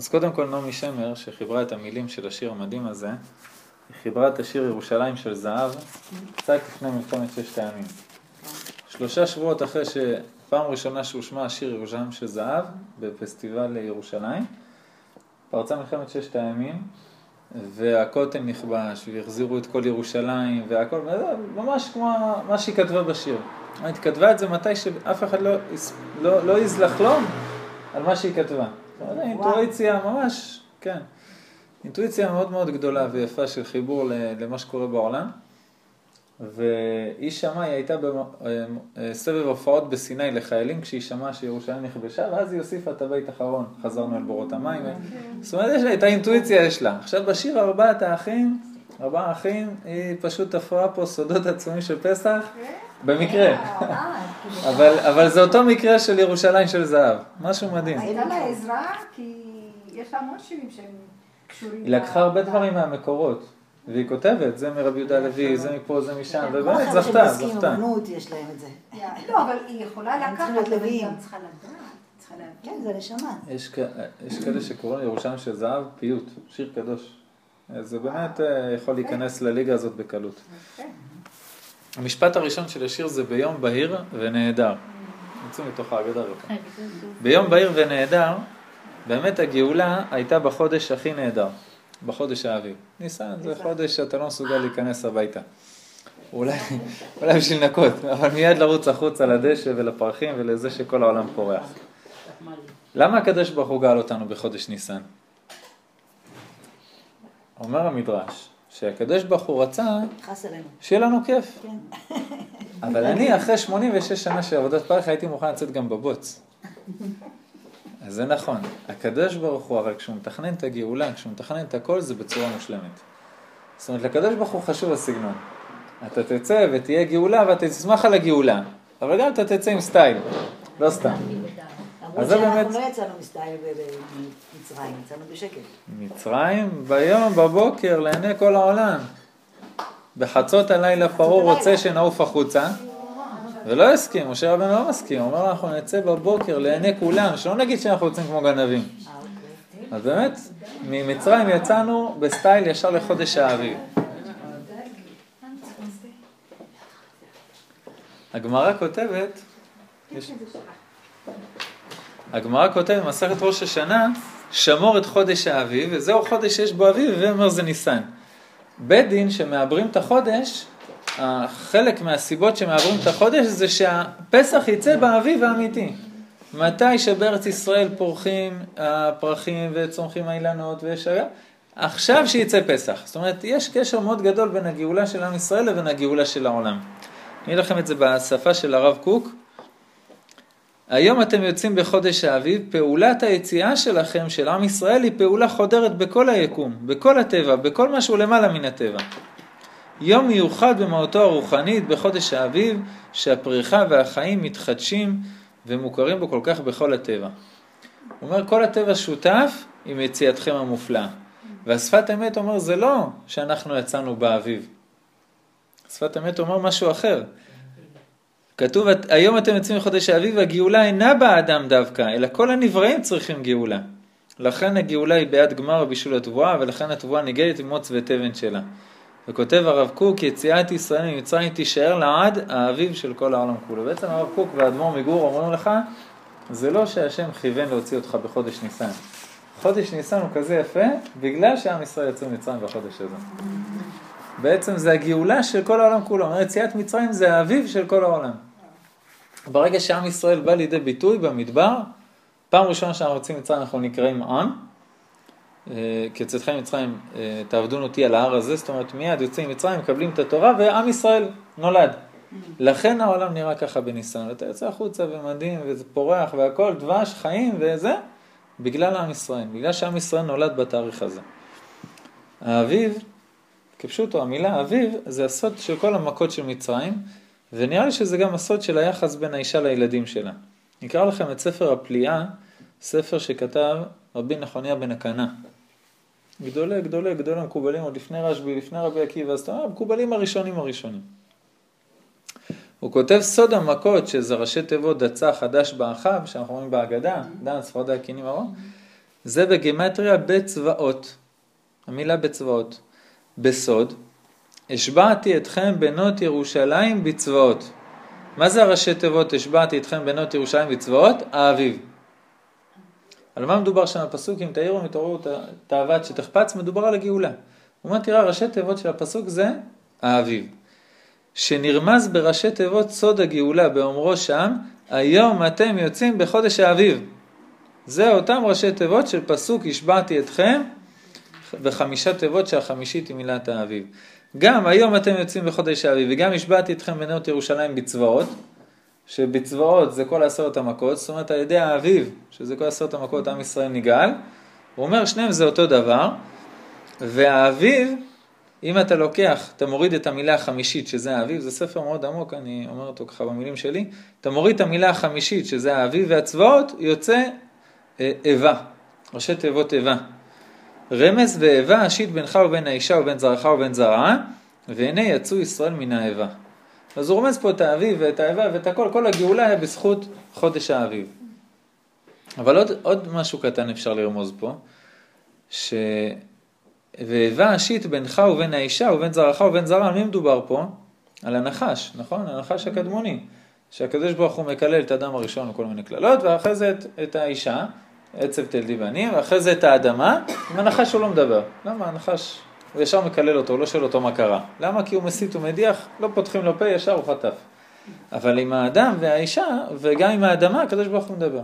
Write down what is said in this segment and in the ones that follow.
אז קודם כל נעמי שמר, שחיברה את המילים של השיר המדהים הזה, היא חיברה את השיר ירושלים של זהב קצת לפני מלחמת ששת הימים. שלושה שבועות אחרי שפעם ראשונה שהושמע השיר ירושלים של זהב בפסטיבל ירושלים, פרצה מלחמת ששת הימים, והכותל נכבש, והחזירו את כל ירושלים, והכל, ממש כמו מה שהיא כתבה בשיר. היא כתבה את זה מתי שאף אחד לא, לא, לא יזלח לו על מה שהיא כתבה. אינטואיציה ממש, כן. אינטואיציה מאוד מאוד גדולה ויפה של חיבור למה שקורה בעולם. והיא שמעה, היא הייתה בסבב הופעות בסיני לחיילים כשהיא שמעה שירושלים נכבשה, ואז היא הוסיפה את הבית האחרון, חזרנו אל בורות המים. זאת אומרת, יש לה, את האינטואיציה יש לה. עכשיו בשיר ארבעת האחים, ארבעה אחים, היא פשוט תפרה פה סודות עצומים של פסח, במקרה. אבל, אבל זה אותו מקרה של ירושלים של זהב, משהו מדהים. הייתה לה עזרה, כי יש לה המון שירים שהם קשורים. היא לקחה הרבה דברים מהמקורות. והיא כותבת, זה מרבי יהודה הלוי, זה מפה, זה משם, כן, ובאמת זכתה, זכתה. יש להם את זה. לא, אבל היא יכולה לקחת, אבל היא גם צריכה לדעת. כן, זה נשמה. יש כאלה שקוראים לירושלים של זהב פיוט, שיר קדוש. זה באמת אה, יכול להיכנס לליגה הזאת בקלות. המשפט הראשון של השיר זה ביום בהיר ונהדר. יוצאים מתוך ההגדה רבה. ביום בהיר ונהדר, באמת הגאולה הייתה בחודש הכי נהדר. בחודש האביב. ניסן זה חודש שאתה לא מסוגל להיכנס הביתה. אולי, אולי בשביל לנקות, אבל מיד לרוץ החוצה לדשא ולפרחים ולזה שכל העולם פורח. למה הקדוש ברוך הוא גאל אותנו בחודש ניסן? אומר המדרש, שהקדוש ברוך הוא רצה שיהיה לנו כיף. כן. אבל אני אחרי 86 שנה של עבודת פרח הייתי מוכן לצאת גם בבוץ. אז זה נכון, הקדוש ברוך הוא, אבל כשהוא מתכנן את הגאולה, כשהוא מתכנן את הכל, זה בצורה מושלמת. זאת אומרת, לקדוש ברוך הוא חשוב הסגנון. אתה תצא ותהיה גאולה ואתה תשמח על הגאולה, אבל גם אתה תצא עם סטייל, לא סתם. אז זה באמת... אנחנו לא יצאנו מסטייל במצרים, יצאנו בשקט. מצרים, ביום, בבוקר, לעיני כל העולם. בחצות הלילה פרעה רוצה שנעוף החוצה. ולא הסכים, משה רבנו לא מסכים, הוא אומר אנחנו נצא בבוקר לעיני כולם, שלא נגיד שאנחנו יוצאים כמו גנבים. אז באמת, ממצרים יצאנו בסטייל ישר לחודש האביב. הגמרא כותבת, הגמרא כותבת במסכת ראש השנה, שמור את חודש האביב, וזהו חודש שיש בו אביב, ואומר זה ניסן. בית דין שמעברים את החודש, חלק מהסיבות שמעברים את החודש זה שהפסח יצא באביב האמיתי. מתי שבארץ ישראל פורחים הפרחים וצומחים האילנות ויש... עכשיו שיצא פסח. זאת אומרת, יש קשר מאוד גדול בין הגאולה של עם ישראל לבין הגאולה של העולם. אני אגיד לכם את זה בשפה של הרב קוק. היום אתם יוצאים בחודש האביב, פעולת היציאה שלכם, של עם ישראל, היא פעולה חודרת בכל היקום, בכל הטבע, בכל משהו למעלה מן הטבע. יום מיוחד במהותו הרוחנית בחודש האביב, שהפריחה והחיים מתחדשים ומוכרים בו כל כך בכל הטבע. הוא אומר, כל הטבע שותף עם יציאתכם המופלאה. והשפת אמת אומר, זה לא שאנחנו יצאנו באביב. שפת אמת אומר משהו אחר. כתוב, היום אתם יוצאים מחודש האביב, הגאולה אינה באדם דווקא, אלא כל הנבראים צריכים גאולה. לכן הגאולה היא ביד גמר בישול התבואה, ולכן התבואה ניגדת עם מוץ ותבן שלה. וכותב הרב קוק, יציאת ישראל ממצרים תישאר לעד האביב של כל העולם כולו. בעצם הרב קוק והאדמו"ר מגור אומרים לך, זה לא שהשם כיוון להוציא אותך בחודש ניסן. חודש ניסן הוא כזה יפה, בגלל שעם ישראל יצאו ממצרים בחודש הזה. בעצם זה הגאולה של כל העולם כולו. יציאת מצרים זה האביב של כל העולם. ברגע שעם ישראל בא לידי ביטוי במדבר, פעם ראשונה שאנחנו יוצאים ממצרים אנחנו נקראים עם, אה, כצאתכם ממצרים אה, תעבדון אותי על ההר הזה, זאת אומרת מיד יוצאים ממצרים, מקבלים את התורה ועם ישראל נולד. לכן העולם נראה ככה בניסיון, אתה יוצא החוצה ומדהים וזה פורח והכל, דבש, חיים וזה, בגלל עם ישראל, בגלל שעם ישראל נולד בתאריך הזה. האביב, כפשוטו המילה אביב, זה הסוד של כל המכות של מצרים, ונראה לי שזה גם הסוד של היחס בין האישה לילדים שלה. נקרא לכם את ספר הפליאה, ספר שכתב רבי נחוניה בן הקנה. גדולי, גדולי, גדולי המקובלים עוד לפני רשב"י, לפני רבי עקיבא, אז אתה אומר, המקובלים הראשונים הראשונים. הוא כותב סוד המכות, שזה ראשי תיבות דצה חדש באחיו, שאנחנו רואים בהגדה, דן, צפרדע, קינים ארון, זה בגימטריה בצבאות. המילה בצבאות. בסוד, השבעתי אתכם בנות ירושלים בצבאות. מה זה הראשי תיבות השבעתי אתכם בנות ירושלים בצבאות? האביב. על מה מדובר שם הפסוק? אם תאירו מתעוררו תאוות שתחפץ, מדובר על הגאולה. הוא אומר, תראה, ראשי תיבות של הפסוק זה האביב. שנרמז בראשי תיבות סוד הגאולה באומרו שם, היום אתם יוצאים בחודש האביב. זה אותם ראשי תיבות של פסוק השבעתי אתכם, וחמישה תיבות שהחמישית היא מילת האביב. גם היום אתם יוצאים בחודש האביב, וגם השבעתי אתכם בנאות ירושלים בצבאות, שבצבאות זה כל עשרת המכות, זאת אומרת על ידי האביב, שזה כל עשרת המכות עם ישראל נגאל, הוא אומר שניהם זה אותו דבר, והאביב, אם אתה לוקח, אתה מוריד את המילה החמישית שזה האביב, זה ספר מאוד עמוק, אני אומר אותו ככה במילים שלי, אתה מוריד את המילה החמישית שזה האביב והצבאות, יוצא אה, איבה, ראשי תיבות איבה. רמז ואיבה אשית בינך ובין האישה ובין זרעך ובין זרעה, והנה יצאו ישראל מן האיבה. אז הוא רומז פה את האביב ואת האיבה ואת הכל, כל הגאולה היה בזכות חודש האביב. אבל עוד, עוד משהו קטן אפשר לרמוז פה, ש... ואיבה אשית בינך ובין האישה ובין זרעך ובין זרע, על מי מדובר פה? על הנחש, נכון? הנחש הקדמוני. שהקדוש ברוך הוא מקלל את האדם הראשון וכל מיני קללות, ואחרי זה את, את האישה, עצב תלדי בנים, ואחרי זה את האדמה, עם הנחש הוא לא מדבר. למה הנחש, הוא ישר מקלל אותו, הוא לא שואל אותו מה קרה. למה? כי הוא מסית ומדיח, לא פותחים לו פה, ישר הוא חטף. אבל עם האדם והאישה, וגם עם האדמה, הקדוש ברוך הוא מדבר.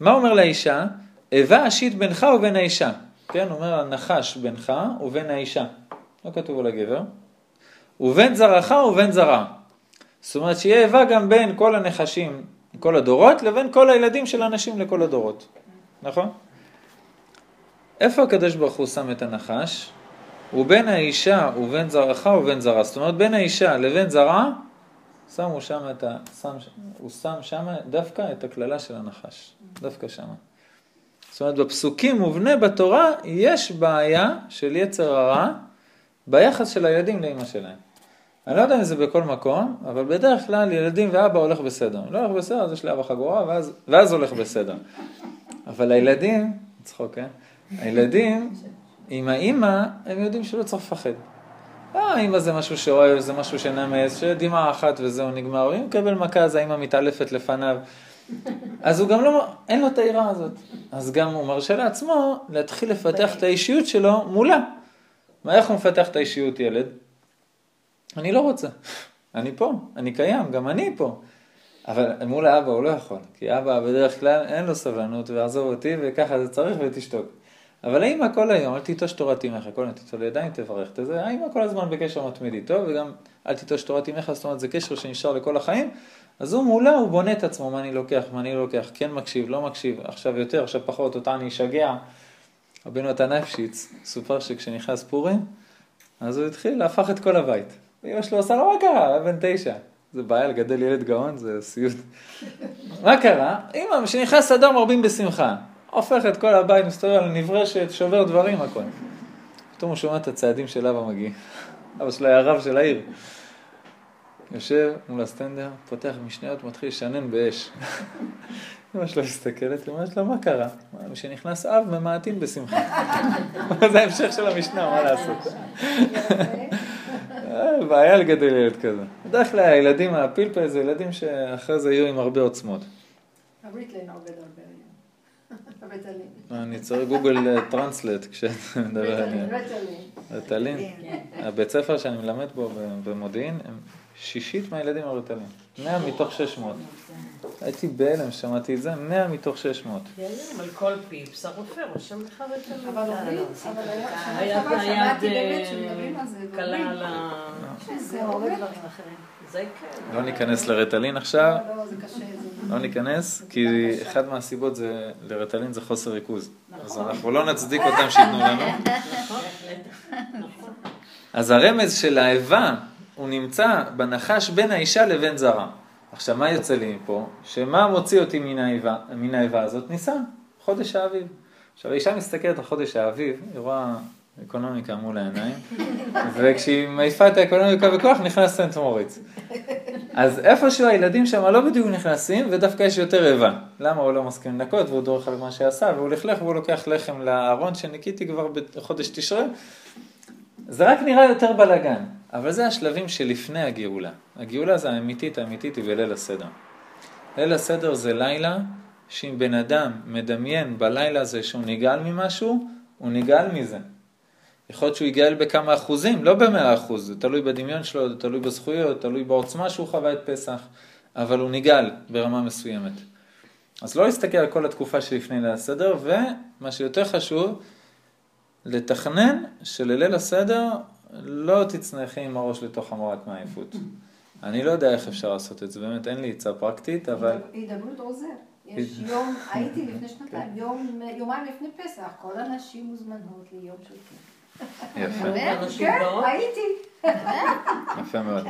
מה אומר לאישה? איבה אשית בינך ובין האישה. כן, אומר הנחש בינך ובין האישה. לא כתוב על הגבר. ובין זרעך ובין זרע. זאת אומרת שיהיה איבה גם בין כל הנחשים, כל הדורות, לבין כל הילדים של הנשים לכל הדורות. נכון? איפה הקדוש ברוך הוא שם את הנחש? הוא בין האישה ובין זרעך ובין זרע. זאת אומרת, בין האישה לבין זרעה, שמו שם את ה... שם, הוא שם שם דווקא את הקללה של הנחש. דווקא שם. זאת אומרת, בפסוקים מובנה בתורה יש בעיה של יצר הרע ביחס של הילדים לאמא שלהם. אני לא יודע אם זה בכל מקום, אבל בדרך כלל ילדים ואבא הולך בסדר. אם לא הולך בסדר, אז יש לאבא חגורה, ואז, ואז הולך בסדר. אבל הילדים, צחוק, כן? הילדים, עם האימא, הם יודעים שלא צריך לפחד. אה, האימא זה משהו שאוהב, זה משהו שנמס, שדמעה אחת וזהו נגמר. אם מקבל מכה, אז האימא מתעלפת לפניו. אז הוא גם לא, אין לו את היראה הזאת. אז גם הוא מרשה לעצמו להתחיל לפתח את האישיות שלו מולה. מה, איך הוא מפתח את האישיות ילד? אני לא רוצה. אני פה, אני קיים, גם אני פה. אבל מול האבא הוא לא יכול, כי אבא בדרך כלל אין לו סבלנות, ועזוב אותי, וככה זה צריך ותשתוק. אבל האמא כל היום, אל תיטוש תורת אמך, כל היום תיטול ידיים, תברך את זה, האמא כל הזמן בקשר מתמיד איתו, וגם אל תיטוש תורת אמך, זאת אומרת זה קשר שנשאר לכל החיים, אז הוא מולה, הוא בונה את עצמו, מה אני לוקח, מה אני לוקח, כן מקשיב, לא מקשיב, עכשיו יותר, עכשיו פחות, אותה אני אשגע. רבינו התנפשיץ, סופר שכשנכנס פורים, אז הוא התחיל להפך את כל הבית. ואמא שלו עושה לו, מה קרה? היה בן תשע. זה בעיה לגדל ילד גאון, זה סיוט. מה קרה? אמא, כשנכנס אדר מרבים בשמחה. הופך את כל הבית, מסתובב על נברשת, שובר דברים, הכל. פתאום הוא שומע את הצעדים של אבא מגיע. אבא שלו היה רב של העיר. יושב מול הסטנדר, פותח משניות, מתחיל לשנן באש. אמא שלו מסתכלת, אמא שלו, מה קרה? כשנכנס אב, ממעטים בשמחה. זה ההמשך של המשנה, מה לעשות? אה, בעיה לגדל ילד כזה. בדרך כלל הילדים, הפלפל זה ילדים שאחרי זה יהיו עם הרבה עוצמות. הריטלין עובד הרבה אני צריך גוגל טרנסלט כשאתה מדבר על... ריטלין. הבית ספר שאני מלמד בו במודיעין, שישית מהילדים על ריטלין. 100 מתוך 600. הייתי בהלם שמעתי את זה, 100 מתוך 600. על כל פיפס הרופא רושם לך ריטלין. אבל היה שמעתי באמת שמדברים על זה. קלה על ה... זה הרבה דברים אחרים. כן. לא ניכנס לרטלין עכשיו, לא ניכנס, כי אחת מהסיבות זה, לרטלין זה חוסר ריכוז. אז אנחנו לא נצדיק אותם שייתנו לנו. אז הרמז של האיבה, הוא נמצא בנחש בין האישה לבין זרה. עכשיו, מה יוצא לי מפה? שמה מוציא אותי מן האיבה הזאת? ניסן, חודש האביב. עכשיו, האישה מסתכלת על חודש האביב, היא רואה אקונומיקה מול העיניים, וכשהיא מעיפה את האקונומיקה בכוח נכנס סנט מוריץ. אז איפשהו הילדים שם לא בדיוק נכנסים, ודווקא יש יותר איבה. למה הוא לא מסכים לנקות, והוא דורך על מה שעשה, והוא לכלך והוא לוקח לחם לארון שניקיתי כבר בחודש תשרה. זה רק נראה יותר בלאגן, אבל זה השלבים שלפני הגאולה. הגאולה זה האמיתית, האמיתית היא בליל הסדר. ליל הסדר זה לילה שאם בן אדם מדמיין בלילה הזה שהוא נגאל ממשהו, הוא נגאל מזה. יכול להיות שהוא יגאל בכמה אחוזים, לא במאה אחוז, זה תלוי בדמיון שלו, זה תלוי בזכויות, תלוי בעוצמה שהוא חווה את פסח, אבל הוא נגאל ברמה מסוימת. אז לא להסתכל על כל התקופה שלפני ליל הסדר, ומה שיותר חשוב, לתכנן שלליל הסדר לא תצנחי עם הראש לתוך המורת מעייפות. אני לא יודע איך אפשר לעשות את זה, באמת אין לי עצה פרקטית, אבל... הידברות עוזר. יש יום, הייתי לפני שנתיים, יומיים לפני פסח, כל הנשים מוזמנות ליום של יפה. כן, הייתי. יפה מאוד.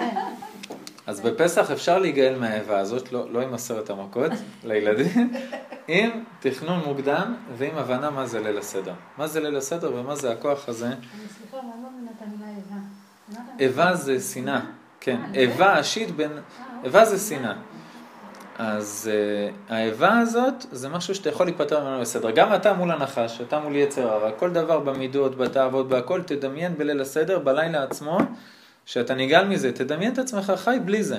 אז בפסח אפשר להיגאל מהאהבה הזאת, לא, לא עם עשרת המכות לילדים, עם תכנון מוקדם ועם הבנה מה זה ליל הסדר. מה זה ליל הסדר ומה זה הכוח הזה. סליחה, למה נתן לה איבה? איבה זה שנאה, כן. איבה עשית בין... איבה זה שנאה. אז uh, האיבה הזאת זה משהו שאתה יכול להיפטר ממנו בסדר. גם אתה מול הנחש, אתה מול יצר הרע, כל דבר במידות, בתאוות, בהכל, תדמיין בליל הסדר, בלילה עצמו, שאתה נגאל מזה, תדמיין את עצמך חי בלי זה.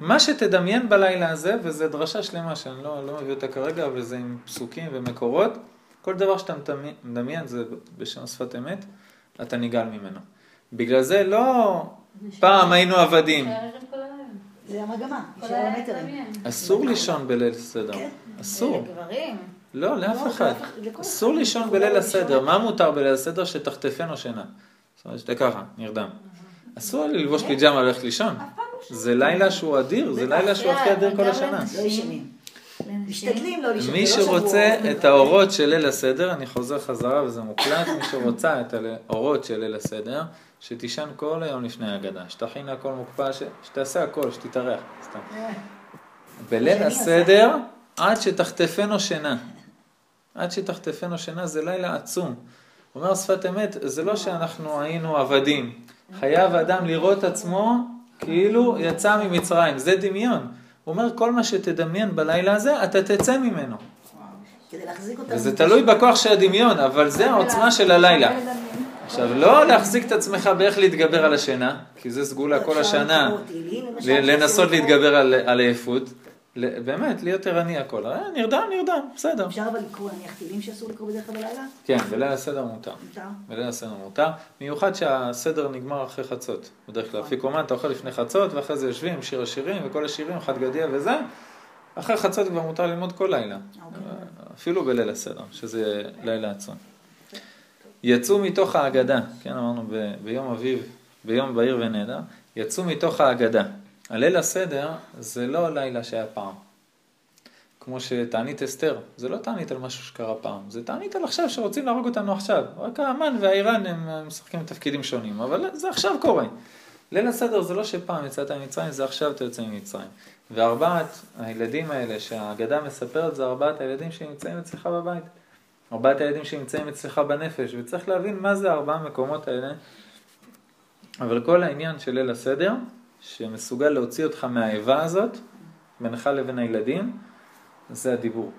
מה שתדמיין בלילה הזה, וזו דרשה שלמה שאני לא, לא מביא אותה כרגע, וזה עם פסוקים ומקורות, כל דבר שאתה מדמיין, זה בשם שפת אמת, אתה נגאל ממנו. בגלל זה לא פעם היינו עבדים. זה המגמה, יישאר המטרים. אסור לישון בליל הסדר. כן. אסור. לגברים. לא, לאף לא, אחד. אסור. לישון לא בליל. הסדר. מה מותר בליל הסדר? שתחטפנו שינה. זאת אומרת שאתה ככה, נרדם. אסור לי ללבוש פיג'מה וללכת לישון. זה לילה שהוא אדיר, זה לילה שהוא הכי אדיר כל השנה. לא. משתדלים לא לישון. מי לא שרוצה. את האורות של ליל הסדר, אני חוזר חזרה וזה מוקלט, מי שרוצה את האורות של ליל הסדר, שתישן כל היום לפני ההגדה, שתכין הכל מוקפא, ש- שתעשה הכל, שתתארח, סתם. בליל שאני הסדר, עד שתחטפנו שינה. עד שתחטפנו שינה זה לילה עצום. אומר שפת אמת, זה לא שאנחנו היינו עבדים. חייב אדם לראות עצמו כאילו יצא ממצרים, זה דמיון. הוא אומר, כל מה שתדמיין בלילה הזה, אתה תצא ממנו. כדי להחזיק אותם. וזה תלוי בכוח של הדמיון, אבל זה העוצמה של הלילה. עכשיו, לא להחזיק את עצמך באיך להתגבר על השינה, כי זה סגולה כל אפשר השנה, לנסות להתגבר על עייפות. באמת, להיות ערני הכל. אה, נרדם, נרדם, בסדר. אפשר אבל לקרוא נניח תהילים שאסור לקרוא בדרך כלל בלילה? כן, בליל הסדר מותר. מותר? בליל הסדר מותר, מיוחד שהסדר נגמר אחרי חצות. בדרך כלל, אפיקומן אתה אוכל לפני חצות, ואחרי זה יושבים, שיר השירים, וכל השירים, חד גדיא וזה. אחרי חצות כבר מותר ללמוד כל לילה. אוקיי. אפילו בליל הסדר, שזה לילה עצום. יצאו מתוך ההגדה, כן, אמרנו ב- ביום אביב, ביום בהיר ונהדר, יצאו מתוך ההגדה. הליל הסדר זה לא לילה שהיה פעם. כמו שתענית אסתר, זה לא תענית על משהו שקרה פעם, זה תענית על עכשיו שרוצים להרוג אותנו עכשיו. רק האמן והאיראן הם משחקים תפקידים שונים, אבל זה עכשיו קורה. ליל הסדר זה לא שפעם יצאת ממצרים, זה עכשיו אתה יוצא ממצרים. וארבעת הילדים האלה שהאגדה מספרת, זה ארבעת הילדים שנמצאים אצלך בבית. ארבעת הילדים שנמצאים אצלך בנפש, וצריך להבין מה זה ארבעה המקומות האלה. אבל כל העניין של ליל הסדר, שמסוגל להוציא אותך מהאיבה הזאת, בינך לבין הילדים, זה הדיבור.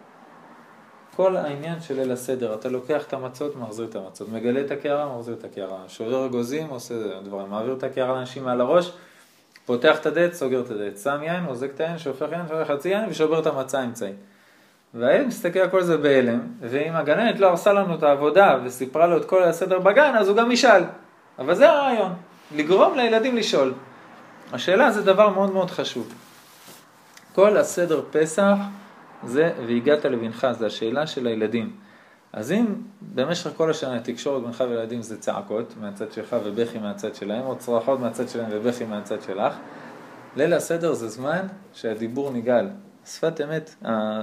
כל העניין של ליל הסדר, אתה לוקח את המצות, מחזיר את המצות, מגלה את הקערה, מחזיר את הקערה, שובר אגוזים, עושה דברים, מעביר את הקערה לאנשים מעל הראש, פותח את הדלת, סוגר את הדלת, שם יין, מוזג את היין, שופך יין, שופך חצי יין ושובר את המצה האמצעי. והילד מסתכל על כל זה בהלם, ואם הגננת לא הרסה לנו את העבודה וסיפרה לו את כל הסדר בגן, אז הוא גם ישאל. אבל זה הרעיון, לגרום לילדים לשאול. השאלה זה דבר מאוד מאוד חשוב. כל הסדר פסח זה והגעת לבנך, זה השאלה של הילדים. אז אם במשך כל השנה התקשורת בינך וילדים זה צעקות מהצד שלך ובכי מהצד שלהם, או צרחות מהצד שלהם ובכי מהצד שלך, ליל הסדר זה זמן שהדיבור נגאל. שפת אמת,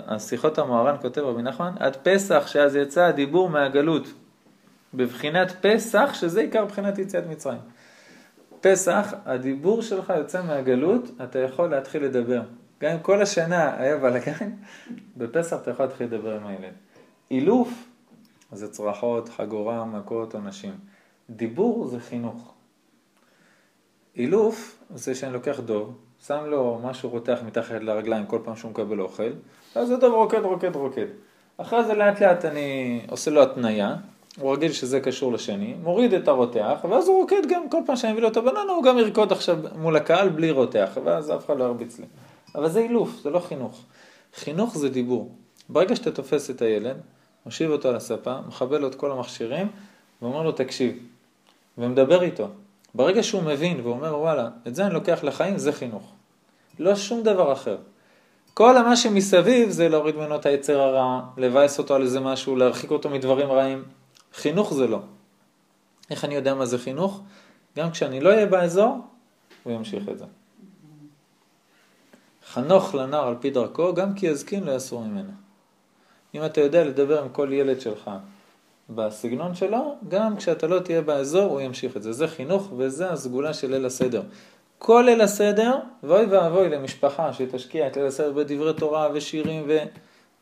השיחות המוהר"ן כותב רבי נחמן, עד פסח שאז יצא הדיבור מהגלות. בבחינת פסח, שזה עיקר בחינת יציאת מצרים. פסח, הדיבור שלך יוצא מהגלות, אתה יכול להתחיל לדבר. גם אם כל השנה היה בלאגן, בפסח אתה יכול להתחיל לדבר עם הילד. אילוף זה צרחות, חגורה, מכות, עונשים. דיבור זה חינוך. אילוף זה שאני לוקח דוב, שם לו משהו רותח מתחת לרגליים כל פעם שהוא מקבל אוכל, ואז הוא טוב רוקד, רוקד, רוקד. אחרי זה לאט לאט אני עושה לו התניה, הוא רגיל שזה קשור לשני, מוריד את הרותח, ואז הוא רוקד גם כל פעם שאני מביא לו את הבננה, הוא גם ירקוד עכשיו מול הקהל בלי רותח, ואז אף אחד לא ירביץ לי. אבל זה אילוף, זה לא חינוך. חינוך זה דיבור. ברגע שאתה תופס את הילד, מושיב אותו על הספה, מכבה לו את כל המכשירים, ואומר לו תקשיב, ומדבר איתו. ברגע שהוא מבין ואומר וואלה, את זה אני לוקח לחיים, זה חינוך. לא שום דבר אחר. כל מה שמסביב זה להוריד ממנו את היצר הרע, לבאס אותו על איזה משהו, להרחיק אותו מדברים רעים. חינוך זה לא. איך אני יודע מה זה חינוך? גם כשאני לא אהיה באזור, הוא ימשיך את זה. חנוך לנער על פי דרכו, גם כי יזקין לא יסור ממנה. אם אתה יודע לדבר עם כל ילד שלך בסגנון שלו, גם כשאתה לא תהיה באזור הוא ימשיך את זה. זה חינוך וזה הסגולה של ליל הסדר. כל ליל הסדר, ואוי ואבוי למשפחה שתשקיע את ליל הסדר בדברי תורה ושירים ו...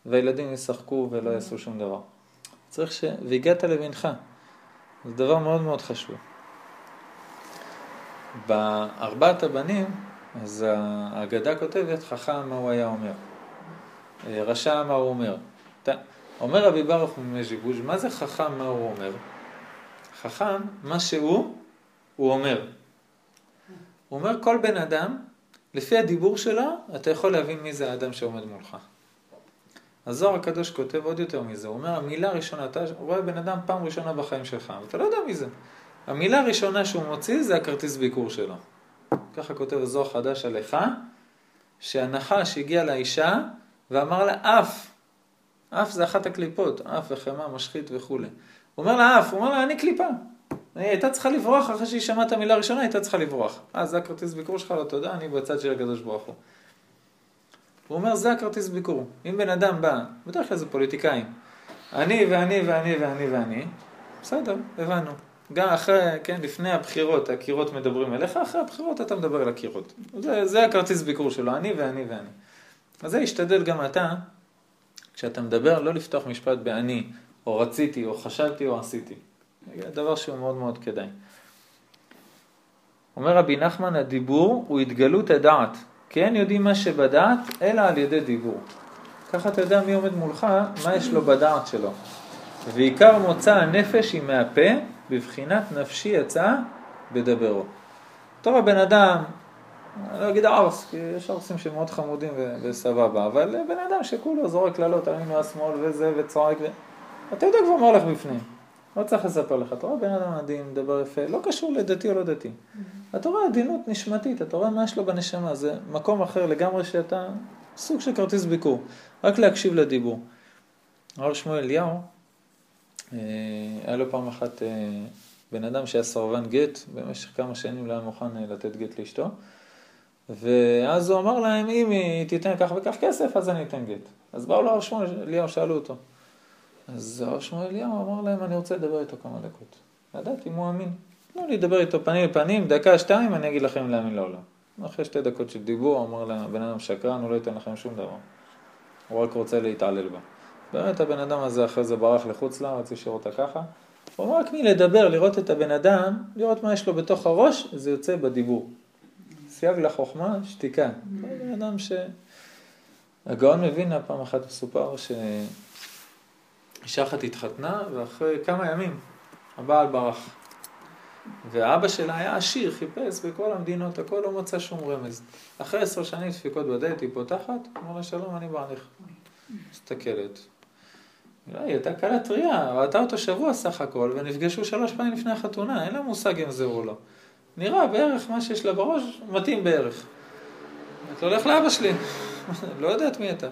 והילדים ישחקו ולא יעשו שום דבר. צריך ש... והגעת לבנך. זה דבר מאוד מאוד חשוב. בארבעת הבנים, אז ההגדה כותבת, חכם מה הוא היה אומר. רשע מה הוא אומר. אומר רבי ברוך ממז'יבוז', מה זה חכם מה הוא אומר? חכם, מה שהוא, הוא אומר. הוא אומר כל בן אדם, לפי הדיבור שלו, אתה יכול להבין מי זה האדם שעומד מולך. הזוהר הקדוש כותב עוד יותר מזה, הוא אומר המילה הראשונה, אתה רואה בן אדם פעם ראשונה בחיים שלך, ואתה לא יודע מי זה. המילה הראשונה שהוא מוציא זה הכרטיס ביקור שלו. ככה כותב הזוהר חדש עליך, שהנחש הגיע לאישה ואמר לה אף, אף זה אחת הקליפות, אף וחמה, משחית וכולי. הוא אומר לה אף, הוא אומר לה אני קליפה. היא הייתה צריכה לברוח אחרי שהיא שמעה את המילה הראשונה, הייתה צריכה לברוח. אה, זה הכרטיס ביקור שלך, לא תודה, אני בצד של הקדוש ברוך הוא. הוא אומר, זה הכרטיס ביקור. אם בן אדם בא, בדרך כלל זה פוליטיקאים, אני ואני ואני ואני ואני, בסדר, הבנו. גם אחרי, כן, לפני הבחירות, הקירות מדברים אליך, אחרי הבחירות אתה מדבר אל הקירות. זה, זה הכרטיס ביקור שלו, אני ואני ואני. אז זה ישתדל גם אתה, כשאתה מדבר, לא לפתוח משפט באני, או רציתי, או חשבתי, או עשיתי. דבר שהוא מאוד מאוד כדאי. אומר רבי נחמן, הדיבור הוא התגלות הדעת. כן יודעים מה שבדעת, אלא על ידי דיבור. ככה אתה יודע מי עומד מולך, מה יש לו בדעת שלו. ועיקר מוצא הנפש היא מהפה, בבחינת נפשי יצא בדברו. טוב הבן אדם, אני לא אגיד ארס, כי יש ארסים שמאוד חמודים וסבבה, אבל בן אדם שכולו זורק קללות על ימין השמאל וזה וצועק, ו... אתה יודע כבר מה הולך בפנים. לא צריך לספר לך, אתה רואה בן אדם עדין, מדבר יפה, לא קשור לדתי או לא דתי. Mm-hmm. אתה רואה עדינות נשמתית, אתה רואה מה יש לו בנשמה, זה מקום אחר לגמרי שאתה, סוג של כרטיס ביקור, רק להקשיב לדיבור. הרב שמואל אליהו, אה, היה לו פעם אחת אה, בן אדם שהיה סרבן גט, במשך כמה שנים לא היה מוכן אה, לתת גט לאשתו, ואז הוא אמר להם, אם היא תיתן כך וכך כסף, אז אני אתן גט. אז באו לרב שמואל אליהו, שאלו אותו. אז הרב שמואל אליהו אמר להם, אני רוצה לדבר איתו כמה דקות. לדעת אם הוא אמין. לא לדבר איתו פנים לפנים, דקה, שתיים, אני אגיד לכם להאמין לו או לא. אחרי שתי דקות של דיבור, אמר לבן אדם שקרן, הוא לא ייתן לכם שום דבר. הוא רק רוצה להתעלל בה. באמת הבן אדם הזה אחרי זה ברח לחוץ לארץ, השאיר אותה ככה. הוא אמר רק מלדבר, לראות את הבן אדם, לראות מה יש לו בתוך הראש, זה יוצא בדיבור. סייג לחוכמה, שתיקה. בן אדם ש... הגאון מווילנה פעם אחת מסופר ש... אישה אחת התחתנה, ואחרי כמה ימים הבעל ברח. והאבא שלה היה עשיר, חיפש בכל המדינות, הכל לא מצא שום רמז. אחרי עשר שנים דפיקות בדלת, היא פותחת, אמר לה שלום, אני בעליך. מסתכלת. היא הייתה קלה טריה, ראתה אותו שבוע סך הכל, ונפגשו שלוש פעמים לפני החתונה, אין לה מושג אם זה או לא. נראה בערך מה שיש לה בראש, מתאים בערך. את לא הולך לאבא שלי, לא יודעת מי אתה.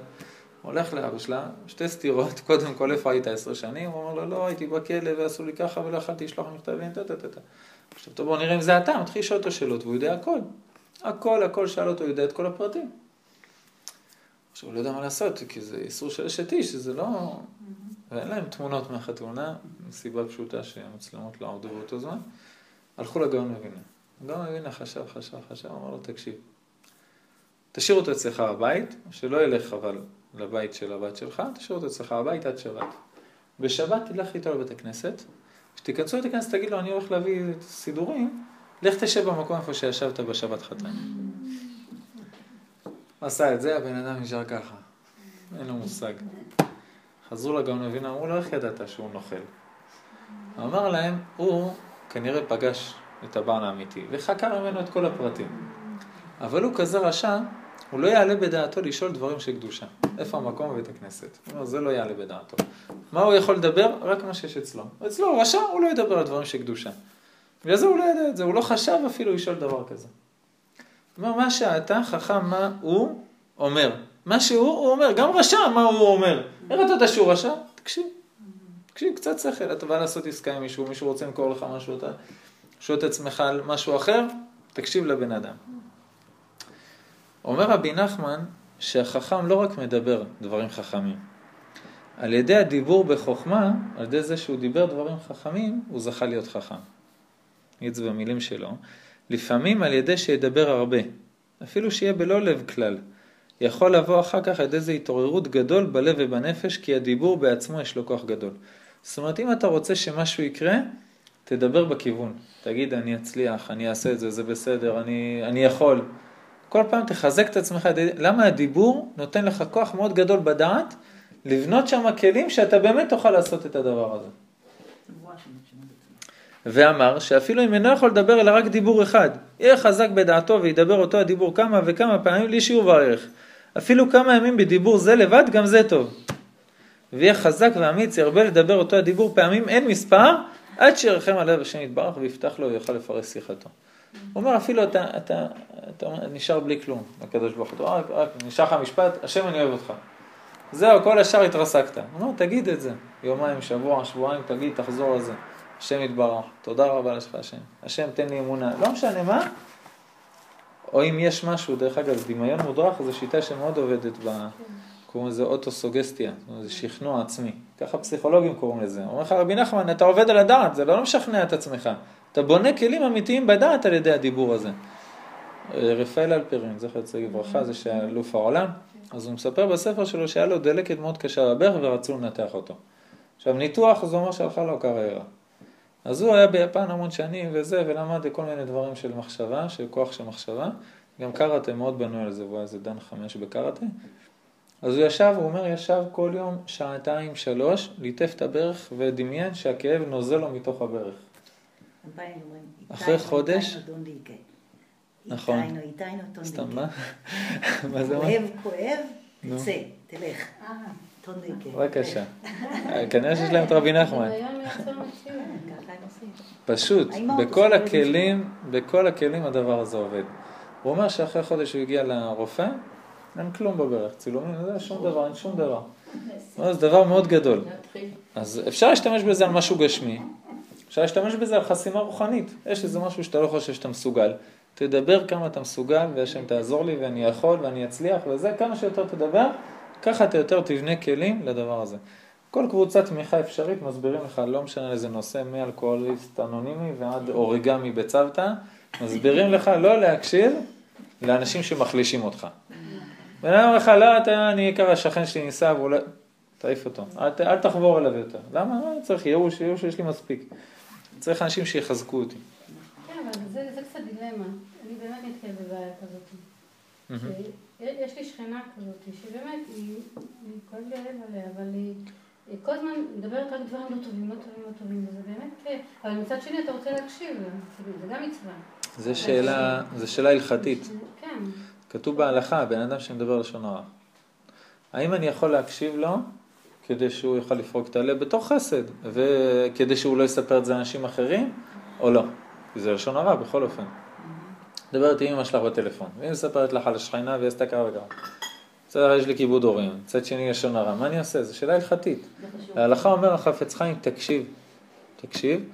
הולך לאבא שלה, שתי סתירות, קודם כל איפה היית עשר שנים? הוא אומר לו, לא, הייתי בכלא ועשו לי ככה ולא יכלתי לשלוח מכתבים, טה טה טה טה. עכשיו, טוב, בוא נראה אם זה אתה, מתחיל לשאול אותו שאלות, והוא יודע הכל. הכל, הכל שאל אותו, יודע את כל הפרטים. עכשיו, הוא לא יודע מה לעשות, כי זה איסור של אשת איש, זה לא... ואין להם תמונות מהחתונה, מסיבה פשוטה שהמצלמות לא עבדו באותו זמן. הלכו לגאון מבינה. הגאון מבינה חשב, חשב, חשב, אמר לו, תקשיב, תשאיר אותו אצלך בבית, שלא ילך אבל לבית של הבת שלך, תשאיר אותו אצלך בבית עד שבת. בשבת תלך איתו לבית הכנסת, כשתיכנסו לבית הכנסת תגיד לו אני הולך להביא סידורים, לך תשב במקום איפה שישבת בשבת חתן. עשה את זה, הבן אדם נשאר ככה. אין לו מושג. חזרו לגאון מבינה, אמרו לו, איך ידעת שהוא נוכל? אמר להם, הוא כנראה פגש את הבעל האמיתי, וחקר ממנו את כל הפרטים. אבל הוא כזה רשע, הוא לא יעלה בדעתו לשאול דברים של קדושה. איפה המקום בבית הכנסת? אומר, זה לא יעלה בדעתו. מה הוא יכול לדבר? רק מה שיש אצלו. אצלו הוא רשע, הוא לא ידבר על דברים של קדושה. בגלל זה הוא לא ידע את זה, הוא לא חשב אפילו לשאול דבר כזה. הוא אומר, מה שאתה חכם, מה הוא אומר. מה שהוא, הוא אומר. גם רשע, מה הוא אומר. איך אתה יודע שהוא רשע? תקשיב. תקשיב, קצת שכל. אתה בא לעשות עסקה עם מישהו, מישהו רוצה למכור לך משהו, אתה שואל את עצמך על משהו אחר, תקשיב לבן אדם. אומר רבי נחמן שהחכם לא רק מדבר דברים חכמים. על ידי הדיבור בחוכמה, על ידי זה שהוא דיבר דברים חכמים, הוא זכה להיות חכם. נגיד זה במילים שלו. לפעמים על ידי שידבר הרבה, אפילו שיהיה בלא לב כלל. יכול לבוא אחר כך ידי איזו התעוררות גדול בלב ובנפש, כי הדיבור בעצמו יש לו כוח גדול. זאת אומרת, אם אתה רוצה שמשהו יקרה, תדבר בכיוון. תגיד, אני אצליח, אני אעשה את זה, זה בסדר, אני, אני יכול. כל פעם תחזק את עצמך. למה הדיבור נותן לך כוח מאוד גדול בדעת, לבנות שם כלים שאתה באמת תוכל לעשות את הדבר הזה. ואמר שאפילו אם אינו יכול לדבר אלא רק דיבור אחד, יהיה חזק בדעתו וידבר אותו הדיבור כמה וכמה פעמים לי שיעור וערך. אפילו כמה ימים בדיבור זה לבד, גם זה טוב. ויהיה חזק ואמיץ, ירבה לדבר אותו הדיבור פעמים אין מספר, עד שירחם עליו השם יתברך ויפתח לו ויוכל לפרס שיחתו. הוא אומר, אפילו אתה, אתה, אתה נשאר בלי כלום, הקדוש ברוך הוא, רק, רק נשאר לך משפט, השם אני אוהב אותך. זהו, כל השאר התרסקת. הוא אומר, תגיד את זה, יומיים, שבוע, שבועיים, תגיד, תחזור על זה. השם יתברך, תודה רבה לך השם. השם תן לי אמונה, לא משנה מה, או אם יש משהו, דרך אגב, דמיון מודרך זו שיטה שמאוד עובדת ב... קוראים לזה אוטוסוגסטיה, זה שכנוע עצמי. ככה פסיכולוגים קוראים לזה. אומר לך רבי נחמן, אתה עובד על הדעת, זה לא משכנע את עצמך. אתה בונה כלים אמיתיים בדעת על ידי הדיבור הזה. רפאל אלפרין, זכר צדיק לברכה, זה שהיה אלוף העולם, אז הוא מספר בספר שלו שהיה לו דלקת מאוד קשה בברך ורצו לנתח אותו. עכשיו ניתוח זה אומר שהלכה לו קריירה. אז הוא היה ביפן המון שנים וזה, ולמד כל מיני דברים של מחשבה, של כוח של מחשבה. גם קראטה מאוד בנוי על זה, הוא היה איזה דן חמש בקראטה. אז הוא ישב, הוא אומר, ישב כל יום שעתיים, שלוש, ליטף את הברך ודמיין שהכאב נוזל לו מתוך הברך. אחרי חודש... נכון. סתם מה? מה זה אומר? כואב, כואב, תצא, תלך. בבקשה. כנראה שיש להם את רבי נחמן. פשוט, בכל הכלים, בכל הכלים הדבר הזה עובד. הוא אומר שאחרי חודש הוא הגיע לרופא, אין כלום בברך, צילומים, זה שום דבר, אין שום דבר. זה דבר מאוד גדול. אז אפשר להשתמש בזה על משהו גשמי, אפשר להשתמש בזה על חסימה רוחנית. יש איזה משהו שאתה לא חושב שאתה מסוגל. תדבר כמה אתה מסוגל, והשם תעזור לי, ואני יכול, ואני אצליח, וזה, כמה שיותר תדבר, ככה אתה יותר תבנה כלים לדבר הזה. כל קבוצת תמיכה אפשרית מסבירים לך, לא משנה איזה נושא, מאלכוהוליסט אנונימי ועד אוריגמי בצוותא, מסבירים לך לא להקשיב לאנשים שמחלישים אותך. בן אדם אומר לך, לא, אתה, אני עיקר השכן שלי ניסה, ואולי... תעיף אותו, אל, אל תחבור אליו יותר. למה? לא, צריך ייאוש, ייאוש יש לי מספיק. צריך אנשים שיחזקו אותי. כן, אבל זה, זה קצת דילמה. אני באמת נתקלת בבעיה כזאת. יש לי שכנה כזאת, שבאמת, היא, כואב לי הלב עליה, אבל היא, כל הזמן מדברת רק דברים לא טובים, לא טובים, לא טובים, וזה באמת כיף. אבל מצד שני אתה רוצה להקשיב, זה גם מצווה. זה שאלה, זה שאלה הלכתית. כן. כתוב בהלכה, בן אדם שמדבר לשון הרע. האם אני יכול להקשיב לו כדי שהוא יוכל לפרוק את הלב בתוך חסד, וכדי שהוא לא יספר את זה לאנשים אחרים, או לא? כי זה לשון הרע בכל אופן. מדברת עם אמא שלך בטלפון, והיא מספרת לך על השכינה והיא עשתה ככה וככה. בסדר, יש לי כיבוד הורים, מצד שני לשון הרע, מה אני עושה? זו שאלה הלכתית. ההלכה אומר החפץ חיים, תקשיב, תקשיב,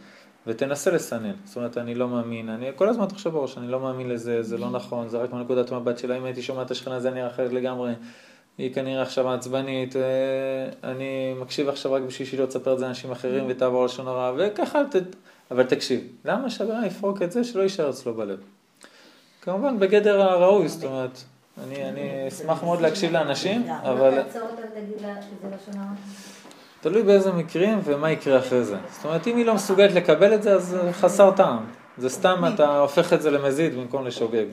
ותנסה לסנן. זאת אומרת, אני לא מאמין, אני כל הזמן תחשוב בראש, אני לא מאמין לזה, זה לא נכון, זה רק מנקודת המבט שלה, אם הייתי שומע את השכנה זה נראה אחרת לגמרי. היא כנראה עכשיו עצבנית, אה, אני מקשיב עכשיו רק בשביל שהיא לא תספר את זה לאנשים אחרים ותעבור לשון הרע, וככה, ת... אבל תקשיב, למה שהבן יפרוק את זה שלא יישאר אצלו בלב? כמובן בגדר הראוי, זאת אומרת, אני, אני אשמח מאוד להקשיב לאנשים, אבל... תלוי באיזה מקרים ומה יקרה אחרי זה. זאת אומרת, אם היא לא מסוגלת לקבל את זה, אז חסר טעם. זה סתם אתה הופך את זה למזיד במקום לשוגג.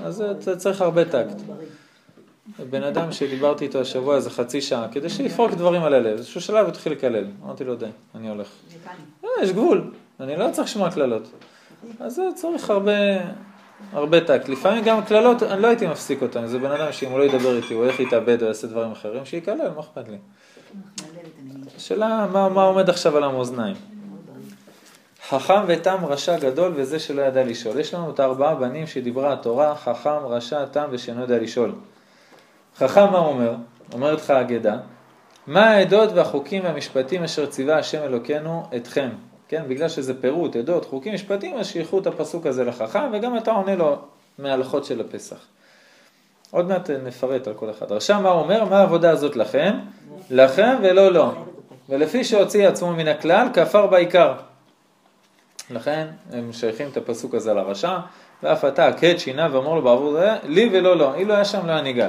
אז אתה צריך הרבה טקט. בן אדם שדיברתי איתו השבוע איזה חצי שעה, כדי שיפרוק דברים על הלב, איזשהו שלב התחיל לקלל. אמרתי לו, די, אני הולך. אה, יש גבול, אני לא צריך לשמוע קללות. אז זה צריך הרבה, הרבה טקט. לפעמים גם קללות, אני לא הייתי מפסיק אותן. זה בן אדם שאם הוא לא ידבר איתי, הוא ילך להתאבד או יעשה דברים אחרים, שיקלל, מה אכפת לי? השאלה, מה, מה עומד עכשיו על המאזניים? חכם ותם רשע גדול וזה שלא ידע לשאול. יש לנו את הארבעה בנים שדיברה התורה, חכם, רשע, תם ושאינו יודע לשאול. חכם מה אומר? אומרת לך אגדה, מה העדות והחוקים והמשפטים אשר ציווה השם אלוקינו אתכם? כן, בגלל שזה פירוט, עדות, חוקים, משפטים, אז שייכו את הפסוק הזה לחכם, וגם אתה עונה לו מההלכות של הפסח. עוד מעט נפרט על כל אחד. רשם מה אומר? מה העבודה הזאת לכם? לכם ולא לא. ולפי שהוציא עצמו מן הכלל, כפר בעיקר. לכן הם שייכים את הפסוק הזה לרשע, ואף אתה הקהד שינה ואמר לו בעבור זה, לי ולא לא, אילו היה שם לא אני גל.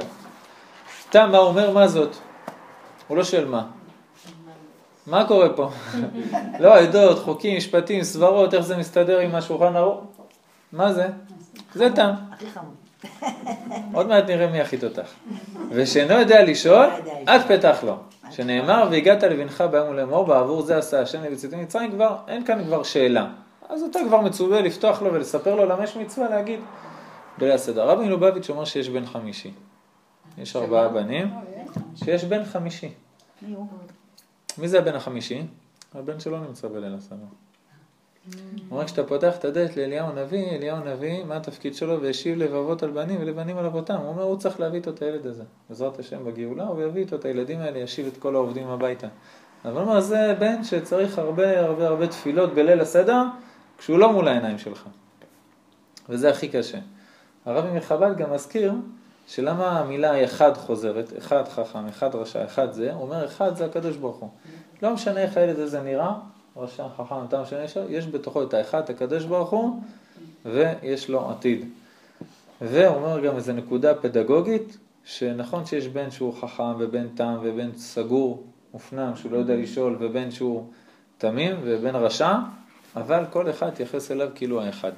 תם מה אומר מה זאת? הוא לא שואל מה. מה קורה פה? לא עדות, חוקים, משפטים, סברות, איך זה מסתדר עם השולחן ערוך? מה זה? זה תם. עוד מעט נראה מי הכי תותח. ושאינו יודע לשאול, אל תפתח לו. שנאמר, והגעת לבנך ביום ולאמור, בעבור זה עשה השם לבצאתי מצרים, כבר, אין כאן כבר שאלה. אז אתה כבר מצווה לפתוח לו ולספר לו למה יש מצווה להגיד בליל הסדר. רבי מלובביץ' אומר שיש בן חמישי. יש ארבעה בנים, שיש בן חמישי. מי זה הבן החמישי? הבן שלא נמצא בליל הסדר. אומר, כשאתה פותח את הדלת לאליהו הנביא, אליהו הנביא, מה התפקיד שלו? והשיב לבבות על בנים ולבנים על אבותם. הוא אומר, הוא צריך להביא איתו את הילד הזה. בעזרת השם בגאולה, הוא יביא איתו את הילדים האלה, ישיב את כל העובדים הביתה. אבל הוא אומר, זה בן שצריך הרבה הרבה הרבה תפילות בליל הסדר, כשהוא לא מול העיניים שלך. וזה הכי קשה. הרבי מחב"ד גם מזכיר שלמה המילה אחד חוזרת, אחד חכם, אחד רשע, אחד זה, הוא אומר אחד זה הקדוש ברוך הוא. לא משנה איך הילד הזה נראה, רשע, חכם, אתה משנה יש, יש בתוכו את האחד, את הקדוש ברוך הוא, ויש לו עתיד. והוא אומר גם איזו נקודה פדגוגית, שנכון שיש בן שהוא חכם ובן תם ובן סגור, מופנם, שהוא לא יודע לשאול, ובן שהוא תמים ובן רשע, אבל כל אחד יתייחס אליו כאילו האחד.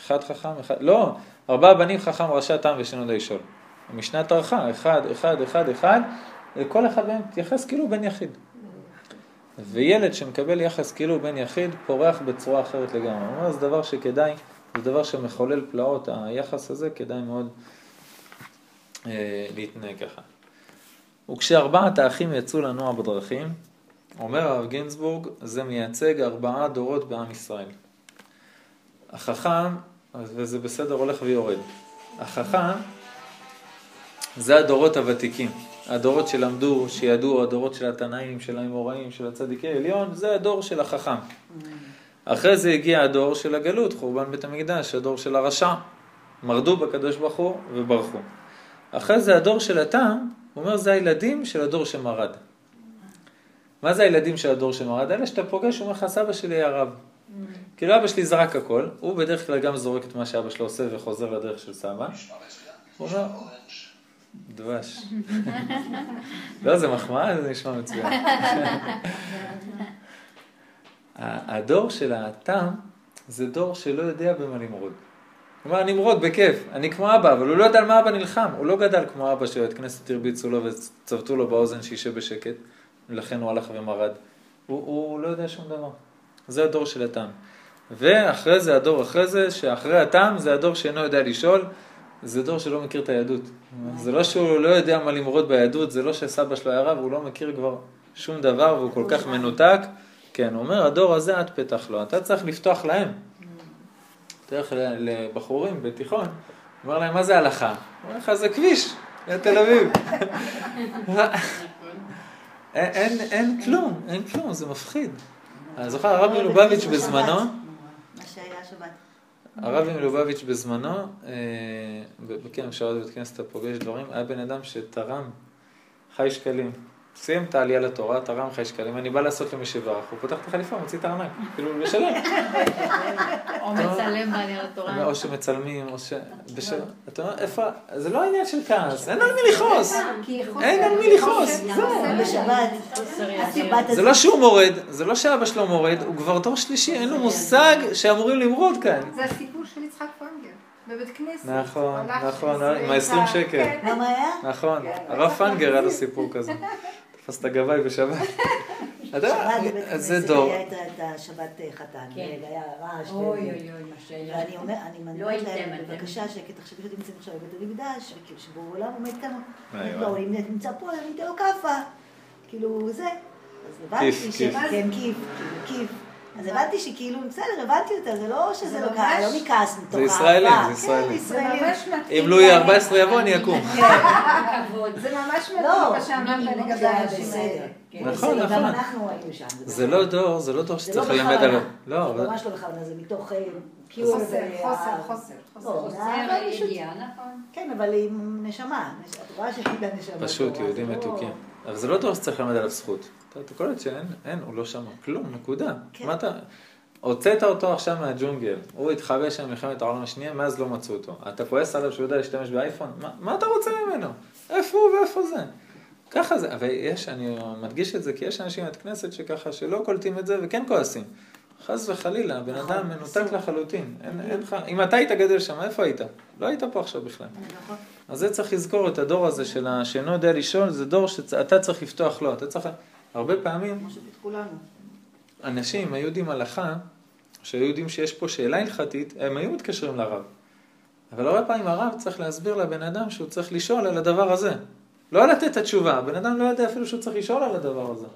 אחד חכם, אחד, לא, ארבעה בנים חכם, רשע, תם ושאינו יודע לשאול. המשנה טרחה, אחד, אחד, אחד, אחד, וכל אחד מהם מתייחס כאילו בן יחיד. וילד שמקבל יחס כאילו בן יחיד, פורח בצורה אחרת לגמרי. הוא אומר, זה דבר שכדאי, זה דבר שמחולל פלאות, היחס הזה כדאי מאוד אה, להתנהג ככה. וכשארבעת האחים יצאו לנוע בדרכים, אומר הרב גינזבורג, זה מייצג ארבעה דורות בעם ישראל. החכם, וזה בסדר, הולך ויורד. החכם זה הדורות הוותיקים. הדורות שלמדו, שידעו, הדורות של התנאים, של האמוראים, של הצדיקי עליון, זה הדור של החכם. אחרי זה הגיע הדור של הגלות, חורבן בית המקדש, הדור של הרשע. מרדו בקדוש ברוך הוא וברחו. אחרי זה הדור של התם, הוא אומר, זה הילדים של הדור שמרד. מה זה הילדים של הדור שמרד? אלה שאתה פוגש, הוא אומר לך, סבא שלי היה רב. כאילו אבא שלי זרק הכל, הוא בדרך כלל גם זורק את מה שאבא שלו עושה וחוזר לדרך של סבא. הוא אומר, דבש. לא, זה מחמאה, זה נשמע מצוין. הדור של התם זה דור שלא יודע במה למרוד. כלומר, נמרוד בכיף, אני כמו אבא, אבל הוא לא יודע על מה אבא נלחם. הוא לא גדל כמו אבא שבית כנסת הרביצו לו וצבטו לו באוזן שישב בשקט, ולכן הוא הלך ומרד. הוא, הוא לא יודע שום דבר. זה הדור של התם. ואחרי זה, הדור אחרי זה, שאחרי התם זה הדור שאינו יודע לשאול, זה דור שלא מכיר את היהדות. זה לא שהוא לא יודע מה למרוד ביהדות, זה לא שסבא שלו היה רב, הוא לא מכיר כבר שום דבר והוא כל כך מנותק. כן, הוא אומר, הדור הזה את פתח לו, אתה צריך לפתוח להם. תלך לבחורים בתיכון, אומר להם, מה זה הלכה? אומר לך, זה כביש, לתל אביב. אין, כלום, אין כלום, זה מפחיד. אני זוכר, הרב מלובביץ' בזמנו. הרבי מלובביץ' בזמנו, אה, כן, אפשר בבית כנסת פוגש דברים, היה בן אדם שתרם חי שקלים. סיים את העלייה לתורה, תרם חי שקלים, אני בא לעשות למי שברך, הוא פותח את החליפה, מוציא את הארנק, כאילו לשלם. או מצלם בעלייה לתורה. או שמצלמים, או ש... אתה אומר, איפה, זה לא עניין של כעס, אין על מי לכעוס. אין על מי לכעוס, זה לא שהוא מורד, זה לא שאבא שלו מורד, הוא כבר דור שלישי, אין לו מושג שאמורים למרוד כאן. זה הסיפור של יצחק פרנגר. בבית כנסת. נכון, נכון, עם ה-20 שקל. כן. למה היה? נכון, כן, הרב פנגר היה לו סיפור כזה. תפס את הגבאי בשבת. זה דור. היה את השבת אה, חתן, כן. והיה רעש. אוי ו- אוי אוי, מה שהיה. ואני אומר, אני לא אומרת הייתם, להם. בבקשה שקט, תחשבי שאתם נמצאים עכשיו בבית המקדש, וכאילו שבעולם עומד כאן, וואי, לא. אם נמצא פה, אני אתן לו כאפה. כאילו, זה. אז הבנתי כיף, ש... כיף. כן, כיף, כאילו, כיף. אז הבנתי שכאילו, בסדר, הבנתי אותה, זה לא שזה זה לא כעס, לא מכעס מתוך זה אהבה. זה ישראלים. כן, זה ישראלים. ממש מתאים. אם לואי להם. ה-14 יבוא, אני אקום. כבוד. זה ממש מתאים לא, מה שאמרת לגבי זה האנשים. האלה. כן. נכון, בסדר, גם נכון. אנחנו היינו שם. זה לא דור, זה לא דור זה שצריך לא ללמד. עליו. לא, זה אבל... ממש לא בכוונה, זה מתוך אה, קיור. חוסר, חוסר, חוסר, חוסר. לא, חוסר. ידיעה, נכון. כן, אבל עם נשמה. נש- את רואה שהיא נשמה. פשוט, יהודים זה מתוקים. אבל זה לא דור שצריך ללמד עליו זכות. אתה אתה קולט שאין, אין, הוא לא שמע כלום, נקודה. כן. מה אתה... הוצאת אותו עכשיו מהג'ונגל, הוא התחבא שם במלחמת העולם השנייה, מאז לא מצאו אותו. אתה כועס עליו שהוא יודע להשתמש באייפון? מה, מה אתה רוצה ממנו? איפה הוא ואיפה זה? ככה זה, אבל יש, אני מדגיש את זה, כי יש אנשים בבית כנסת שככה, שלא קולטים את זה וכן כועסים. חס וחלילה, הבן נכון, אדם מנותק אסור. לחלוטין. אין, אין לך, אם אתה היית גדל שם, איפה היית? לא היית פה עכשיו בכלל. נכון. אז זה צריך לזכור את הדור הזה של שאינו יודע לשאול, זה דור שאתה צריך לפתוח לו, אתה צריך... הרבה פעמים. אנשים היו יודעים הלכה, שהיו יודעים שיש פה שאלה הלכתית, הם היו מתקשרים לרב. אבל הרבה פעמים הרב צריך להסביר לבן אדם שהוא צריך לשאול על הדבר הזה. לא לתת את התשובה, הבן אדם לא יודע אפילו שהוא צריך לשאול על הדבר הזה.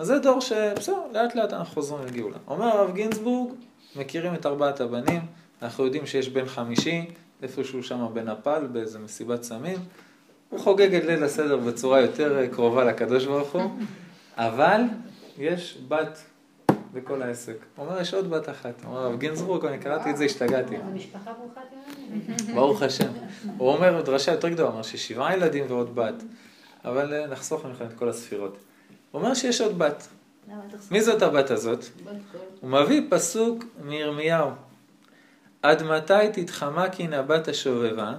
אז זה דור שבסדר, לאט לאט אנחנו חוזרים לגאולה. אומר הרב גינזבורג, מכירים את ארבעת הבנים, אנחנו יודעים שיש בן חמישי, איפשהו שם בנפאל, באיזה מסיבת סמים. הוא חוגג את ליל הסדר בצורה יותר אה, קרובה לקדוש ברוך הוא, אבל יש בת בכל העסק. הוא אומר, יש עוד בת אחת. הוא אומר, הרב גינזבורג, אני קראתי את זה, השתגעתי. זה משפחה ברוכת ילדים. ברוך השם. הוא אומר דרשה יותר גדולה, הוא אומר ששבעה ילדים ועוד בת. אבל אה, נחסוך ממך את כל הספירות. הוא אומר שיש עוד בת. מי זאת הבת הזאת? הוא מביא פסוק מירמיהו. עד מתי תתחמקי נבת השובבה?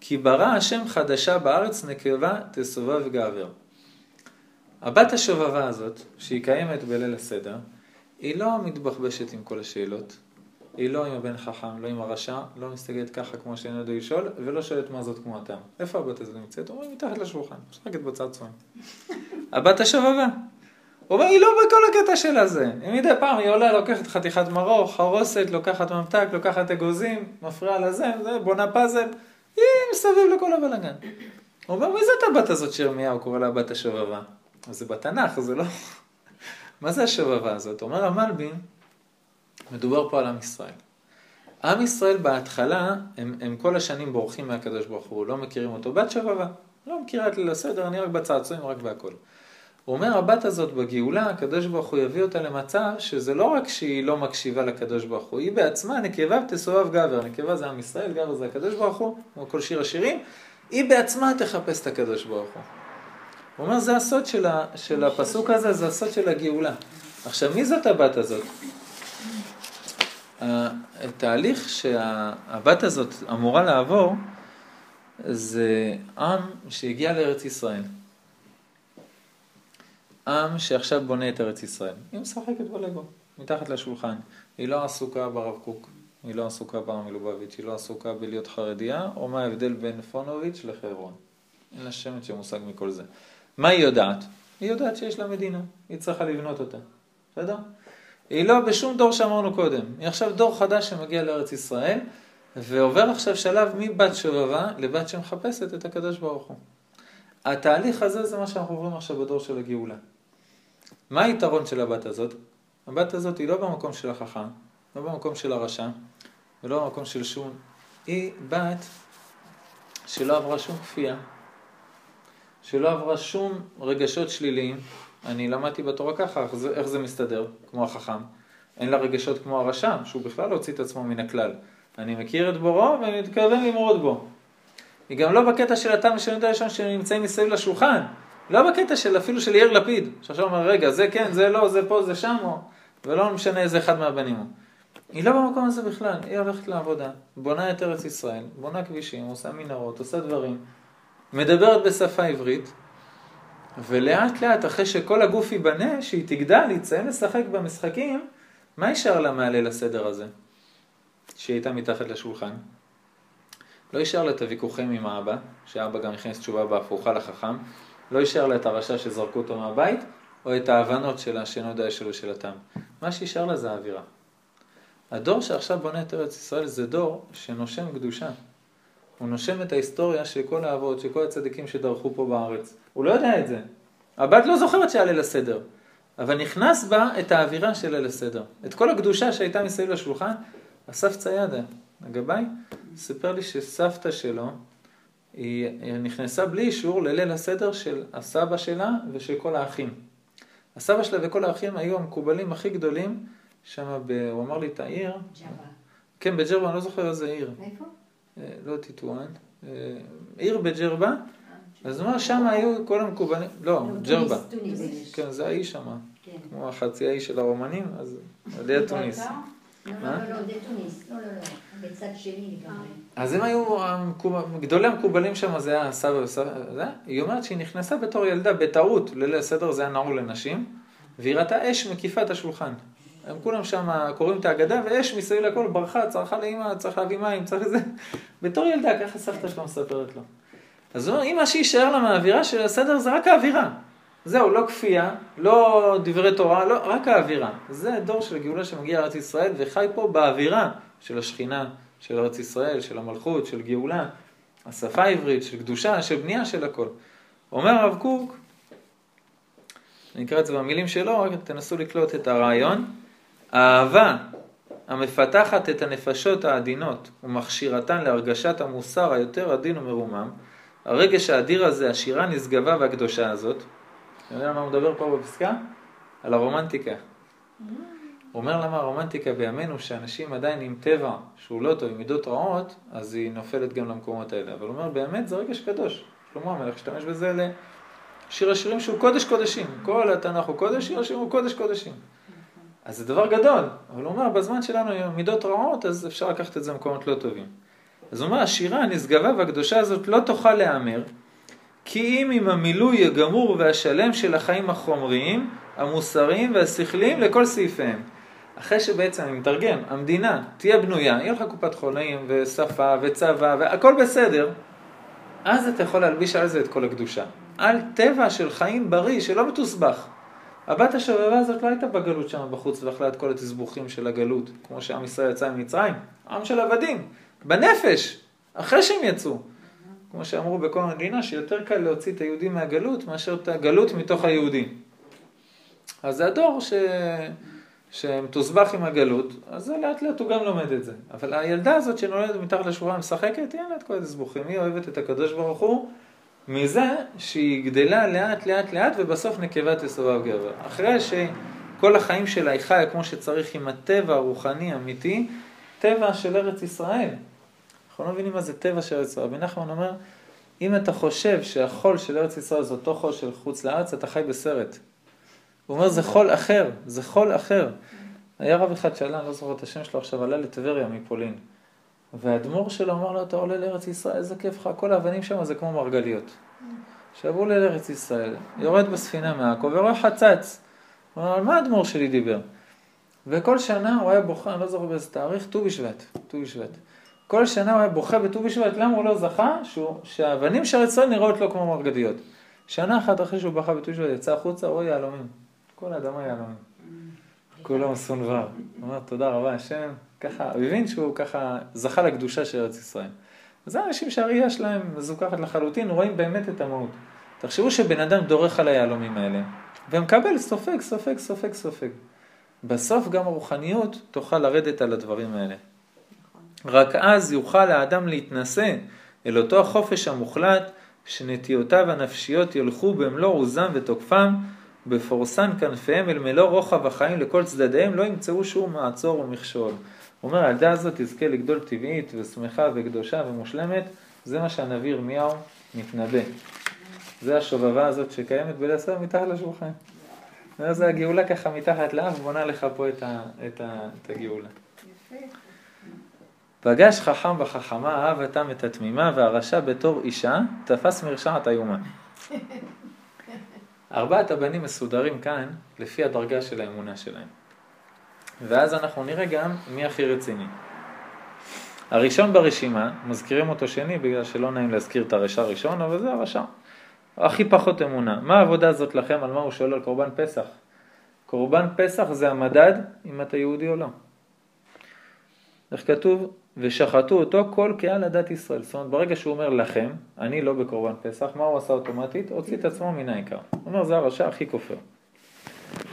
כי ברא השם חדשה בארץ נקבה תסובב גבר. הבת השובבה הזאת, שהיא קיימת בליל הסדר, היא לא מתבחבשת עם כל השאלות. היא לא עם הבן חכם, לא עם הרשע, לא מסתכלת ככה כמו שאין יודע לשאול, ולא שואלת מה זאת כמותם. איפה הבת הזאת נמצאת? אומרים, מתחת לשולחן, משחקת בצעצועים. הבת השובבה. הוא אומר, היא לא בכל הקטע של הזה. היא מדי פעם היא עולה, לוקחת חתיכת מרור, חרוסת, לוקחת ממתק, לוקחת אגוזים, מפריעה לזה, זה, בונה פאזל, היא מסביב לכל הבלאגן. הוא אומר, מי זאת הבת הזאת שירמיהו קורא לה בת השובבה? זה בתנ"ך, זה לא... מה זה השובבה הזאת? אומר המלבין, מדובר פה על עם ישראל. עם ישראל בהתחלה, הם, הם כל השנים בורחים מהקדוש ברוך הוא, לא מכירים אותו. בת שובבה, לא מכירה את ליל הסדר, אני רק בצעצועים, רק בהכל. הוא אומר, הבת הזאת בגאולה, הקדוש ברוך הוא יביא אותה למצב שזה לא רק שהיא לא מקשיבה לקדוש ברוך הוא, היא בעצמה נקבה ותסובב גבר. נקבה זה עם ישראל, גבר זה הקדוש ברוך הוא, כמו כל שיר השירים, היא בעצמה תחפש את הקדוש ברוך הוא. הוא אומר, זה הסוד של, ה, של הפסוק הזה, זה הסוד של הגאולה. עכשיו, מי זאת הבת הזאת? התהליך שהבת הזאת אמורה לעבור, זה עם שהגיע לארץ ישראל. עם שעכשיו בונה את ארץ ישראל. היא משחקת בלגו, מתחת לשולחן. היא לא עסוקה ברב קוק, היא לא עסוקה בר מלובביץ', היא לא עסוקה בלהיות חרדיה, או מה ההבדל בין פונוביץ' לחברון. אין לה שמץ של מושג מכל זה. מה היא יודעת? היא יודעת שיש לה מדינה, היא צריכה לבנות אותה. בסדר? היא לא בשום דור שאמרנו קודם. היא עכשיו דור חדש שמגיע לארץ ישראל, ועובר עכשיו שלב מבת שובבה לבת שמחפשת את הקדוש ברוך הוא. התהליך הזה זה מה שאנחנו עוברים עכשיו בדור של הגאולה. מה היתרון של הבת הזאת? הבת הזאת היא לא במקום של החכם, לא במקום של הרשע, ולא במקום של שום. היא בת שלא עברה שום כפייה, שלא עברה שום רגשות שליליים. אני למדתי בתורה ככה, איך זה, איך זה מסתדר, כמו החכם. אין לה רגשות כמו הרשע, שהוא בכלל הוציא את עצמו מן הכלל. אני מכיר את בוראו ואני מתכוון למרוד בו. היא גם לא בקטע של התם ושל הראשון שנמצאים מסביב לשולחן. לא בקטע של אפילו של יאיר לפיד, שעכשיו אומר, רגע, זה כן, זה לא, זה פה, זה שם, או... ולא משנה איזה אחד מהבנים הוא. היא לא במקום הזה בכלל, היא הולכת לעבודה, בונה את ארץ ישראל, בונה כבישים, עושה מנהרות, עושה דברים, מדברת בשפה עברית, ולאט לאט, אחרי שכל הגוף ייבנה, שהיא תגדל, היא תסיים לשחק במשחקים, מה יישאר לה מהליל הסדר הזה? שהיא הייתה מתחת לשולחן? לא יישאר לה את הוויכוחים עם האבא, שאבא גם הכניס תשובה בהפוכה לחכם, לא יישאר לה את הרשע שזרקו אותו מהבית, או את ההבנות שלה שאינו יודע שלו של הטעם. מה שישאר לה זה האווירה. הדור שעכשיו בונה את ארץ ישראל זה דור שנושם קדושה. הוא נושם את ההיסטוריה של כל האבות, של כל הצדיקים שדרכו פה בארץ. הוא לא יודע את זה. הבת לא זוכרת שהיה ליל הסדר, אבל נכנס בה את האווירה של ליל הסדר. את כל הקדושה שהייתה מסביב לשולחן, אסף ציידה, הגבאי, סיפר לי שסבתא שלו, היא נכנסה בלי אישור לליל הסדר של הסבא שלה ושל כל האחים. הסבא שלה וכל האחים היו המקובלים הכי גדולים שם, ב... הוא אמר לי את העיר. ג'אבה. כן, בג'רבה, אני לא זוכר איזה עיר. איפה? אה, לא טיטואן. אה, עיר בג'רבה, אז הוא אומר, שם היו כל המקובלים, לא, ג'רבה. כן, זה האי שם. כן. כמו החצי האי של הרומנים, אז על יד תוניס. לא? לא, לא, זה טוניס. לא, לא, לא. בצד שני. אז הם היו, גדולי המקובלים שם זה היה סבא וסבא, היא אומרת שהיא נכנסה בתור ילדה בטעות לליל הסדר, זה היה נעול לנשים, והיא ראתה אש מקיפה את השולחן. הם כולם שם קוראים את ההגדה, ואש מסביב לכל ברחה, צרחה לאמא, צריך להביא מים, צריך זה. בתור ילדה, ככה סבתא שלו מספרת לו. אז הוא אומר, אם מה שיישאר לה מהאווירה של הסדר זה רק האווירה. זהו, לא כפייה, לא דברי תורה, לא, רק האווירה. זה דור של גאולה שמגיע לארץ ישראל וחי פה באווירה של השכינה, של ארץ ישראל, של המלכות, של גאולה, השפה העברית, של קדושה, של בנייה של הכל. אומר הרב קוק, אני אקרא את זה במילים שלו, רק תנסו לקלוט את הרעיון. האהבה המפתחת את הנפשות העדינות ומכשירתן להרגשת המוסר היותר עדין ומרומם, הרגש האדיר הזה, השירה הנשגבה והקדושה הזאת, אתה יודע על מה הוא מדבר פה בפסקה? על הרומנטיקה. הוא אומר למה הרומנטיקה בימינו, שאנשים עדיין עם טבע שהוא לא טוב, עם מידות רעות, אז היא נופלת גם למקומות האלה. אבל הוא אומר, באמת זה רגש קדוש. שלמה המלך השתמש בזה לשיר השירים שהוא קודש קודשים. כל התנ"ך הוא קודש, שיר השירים הוא קודש קודשים. אז זה דבר גדול, אבל הוא אומר, בזמן שלנו עם מידות רעות, אז אפשר לקחת את זה למקומות לא טובים. אז הוא אומר, השירה הנשגבה והקדושה הזאת לא תוכל להיאמר, כי אם עם המילוי הגמור והשלם של החיים החומריים, המוסריים והשכליים לכל סעיפיהם. אחרי שבעצם, אני מתרגם, המדינה תהיה בנויה, יהיה לך קופת חולים ושפה וצבא והכל בסדר, אז אתה יכול להלביש על זה את כל הקדושה. על טבע של חיים בריא שלא מתוסבך. הבת השובבה הזאת לא הייתה בגלות שם בחוץ ואכלה את כל התסבוכים של הגלות, כמו שעם ישראל יצא ממצרים, עם של עבדים, בנפש, אחרי שהם יצאו. כמו שאמרו בכל המדינה, שיותר קל להוציא את היהודים מהגלות מאשר את הגלות מתוך היהודים. אז זה הדור ש... שמתוסבך עם הגלות, אז לאט לאט הוא גם לומד את זה. אבל הילדה הזאת שנולדת מתחת לשולחן משחקת, לה את כל התסבוכים, היא אוהבת את הקדוש ברוך הוא מזה שהיא גדלה לאט לאט לאט ובסוף נקבה תסובב גבר. אחרי שכל החיים שלה היא חיה כמו שצריך עם הטבע הרוחני אמיתי, טבע של ארץ ישראל. אנחנו לא מבינים מה זה טבע של ארץ ישראל. רבי נחמן אומר, אם אתה חושב שהחול של ארץ ישראל זה אותו חול של חוץ לארץ, אתה חי בסרט. הוא אומר, זה חול אחר, זה חול אחר. היה רב אחד שעלה, אני לא זוכר את השם שלו עכשיו, עלה לטבריה מפולין. והאדמו"ר שלו אמר לו, אתה עולה לארץ ישראל, איזה כיף לך, כל האבנים שם זה כמו מרגליות. עכשיו הוא עולה לארץ ישראל, יורד בספינה מעכו ורואה חצץ. הוא אומר, על מה האדמו"ר שלי דיבר? וכל שנה הוא היה בוכה, אני לא זוכר באיזה תאריך, ט"ו בשבט, ט"ו בשבט. כל שנה הוא היה בוכה בט"ו בשבט, למה הוא לא זכה? שהוא, שהאבנים של ישראל נראות לו כמו מרגליות. שנה אחת אחרי שהוא בכה בט"ו בשבט, יצא החוצה, רואה יהלומים. כל האדמה יהלומים. כולו מסונבר. הוא אומר, תודה רבה השם. ככה, הוא הבין שהוא ככה זכה לקדושה של ארץ ישראל. זה אנשים שהראייה שלהם מזוכחת לחלוטין, רואים באמת את המהות. תחשבו שבן אדם דורך על היהלומים האלה, ומקבל סופג, סופג, סופג, סופג. בסוף גם הרוחניות תוכל לרדת על הדברים האלה. רק אז יוכל האדם להתנשא אל אותו החופש המוחלט, שנטיותיו הנפשיות ילכו במלוא עוזם ותוקפם, בפורסן כנפיהם אל מלוא רוחב החיים לכל צדדיהם, לא ימצאו שום מעצור ומכשול. הוא אומר, הילדה הזאת תזכה לגדול טבעית ושמחה וקדושה ומושלמת, זה מה שהנביא ירמיהו מתנבא. זה השובבה הזאת שקיימת בלעשר מתחת לשולחן. זה הגאולה ככה מתחת לאף, בונה לך פה את, ה, את, ה, את הגאולה. פגש חכם וחכמה, אהב אתם את התמימה, והרשע בתור אישה, תפס מרשעת איומה. ארבעת הבנים מסודרים כאן לפי הדרגה של האמונה שלהם. ואז אנחנו נראה גם מי הכי רציני. הראשון ברשימה, מזכירים אותו שני בגלל שלא נעים להזכיר את הרשע הראשון, אבל זה הרשע. הכי פחות אמונה. מה העבודה הזאת לכם? על מה הוא שואל על קורבן פסח? קורבן פסח זה המדד אם אתה יהודי או לא. איך כתוב? ושחטו אותו כל קהל הדת ישראל. זאת אומרת, ברגע שהוא אומר לכם, אני לא בקורבן פסח, מה הוא עשה אוטומטית? הוציא את עצמו מן העיקר. הוא אומר, זה הרשע הכי כופר.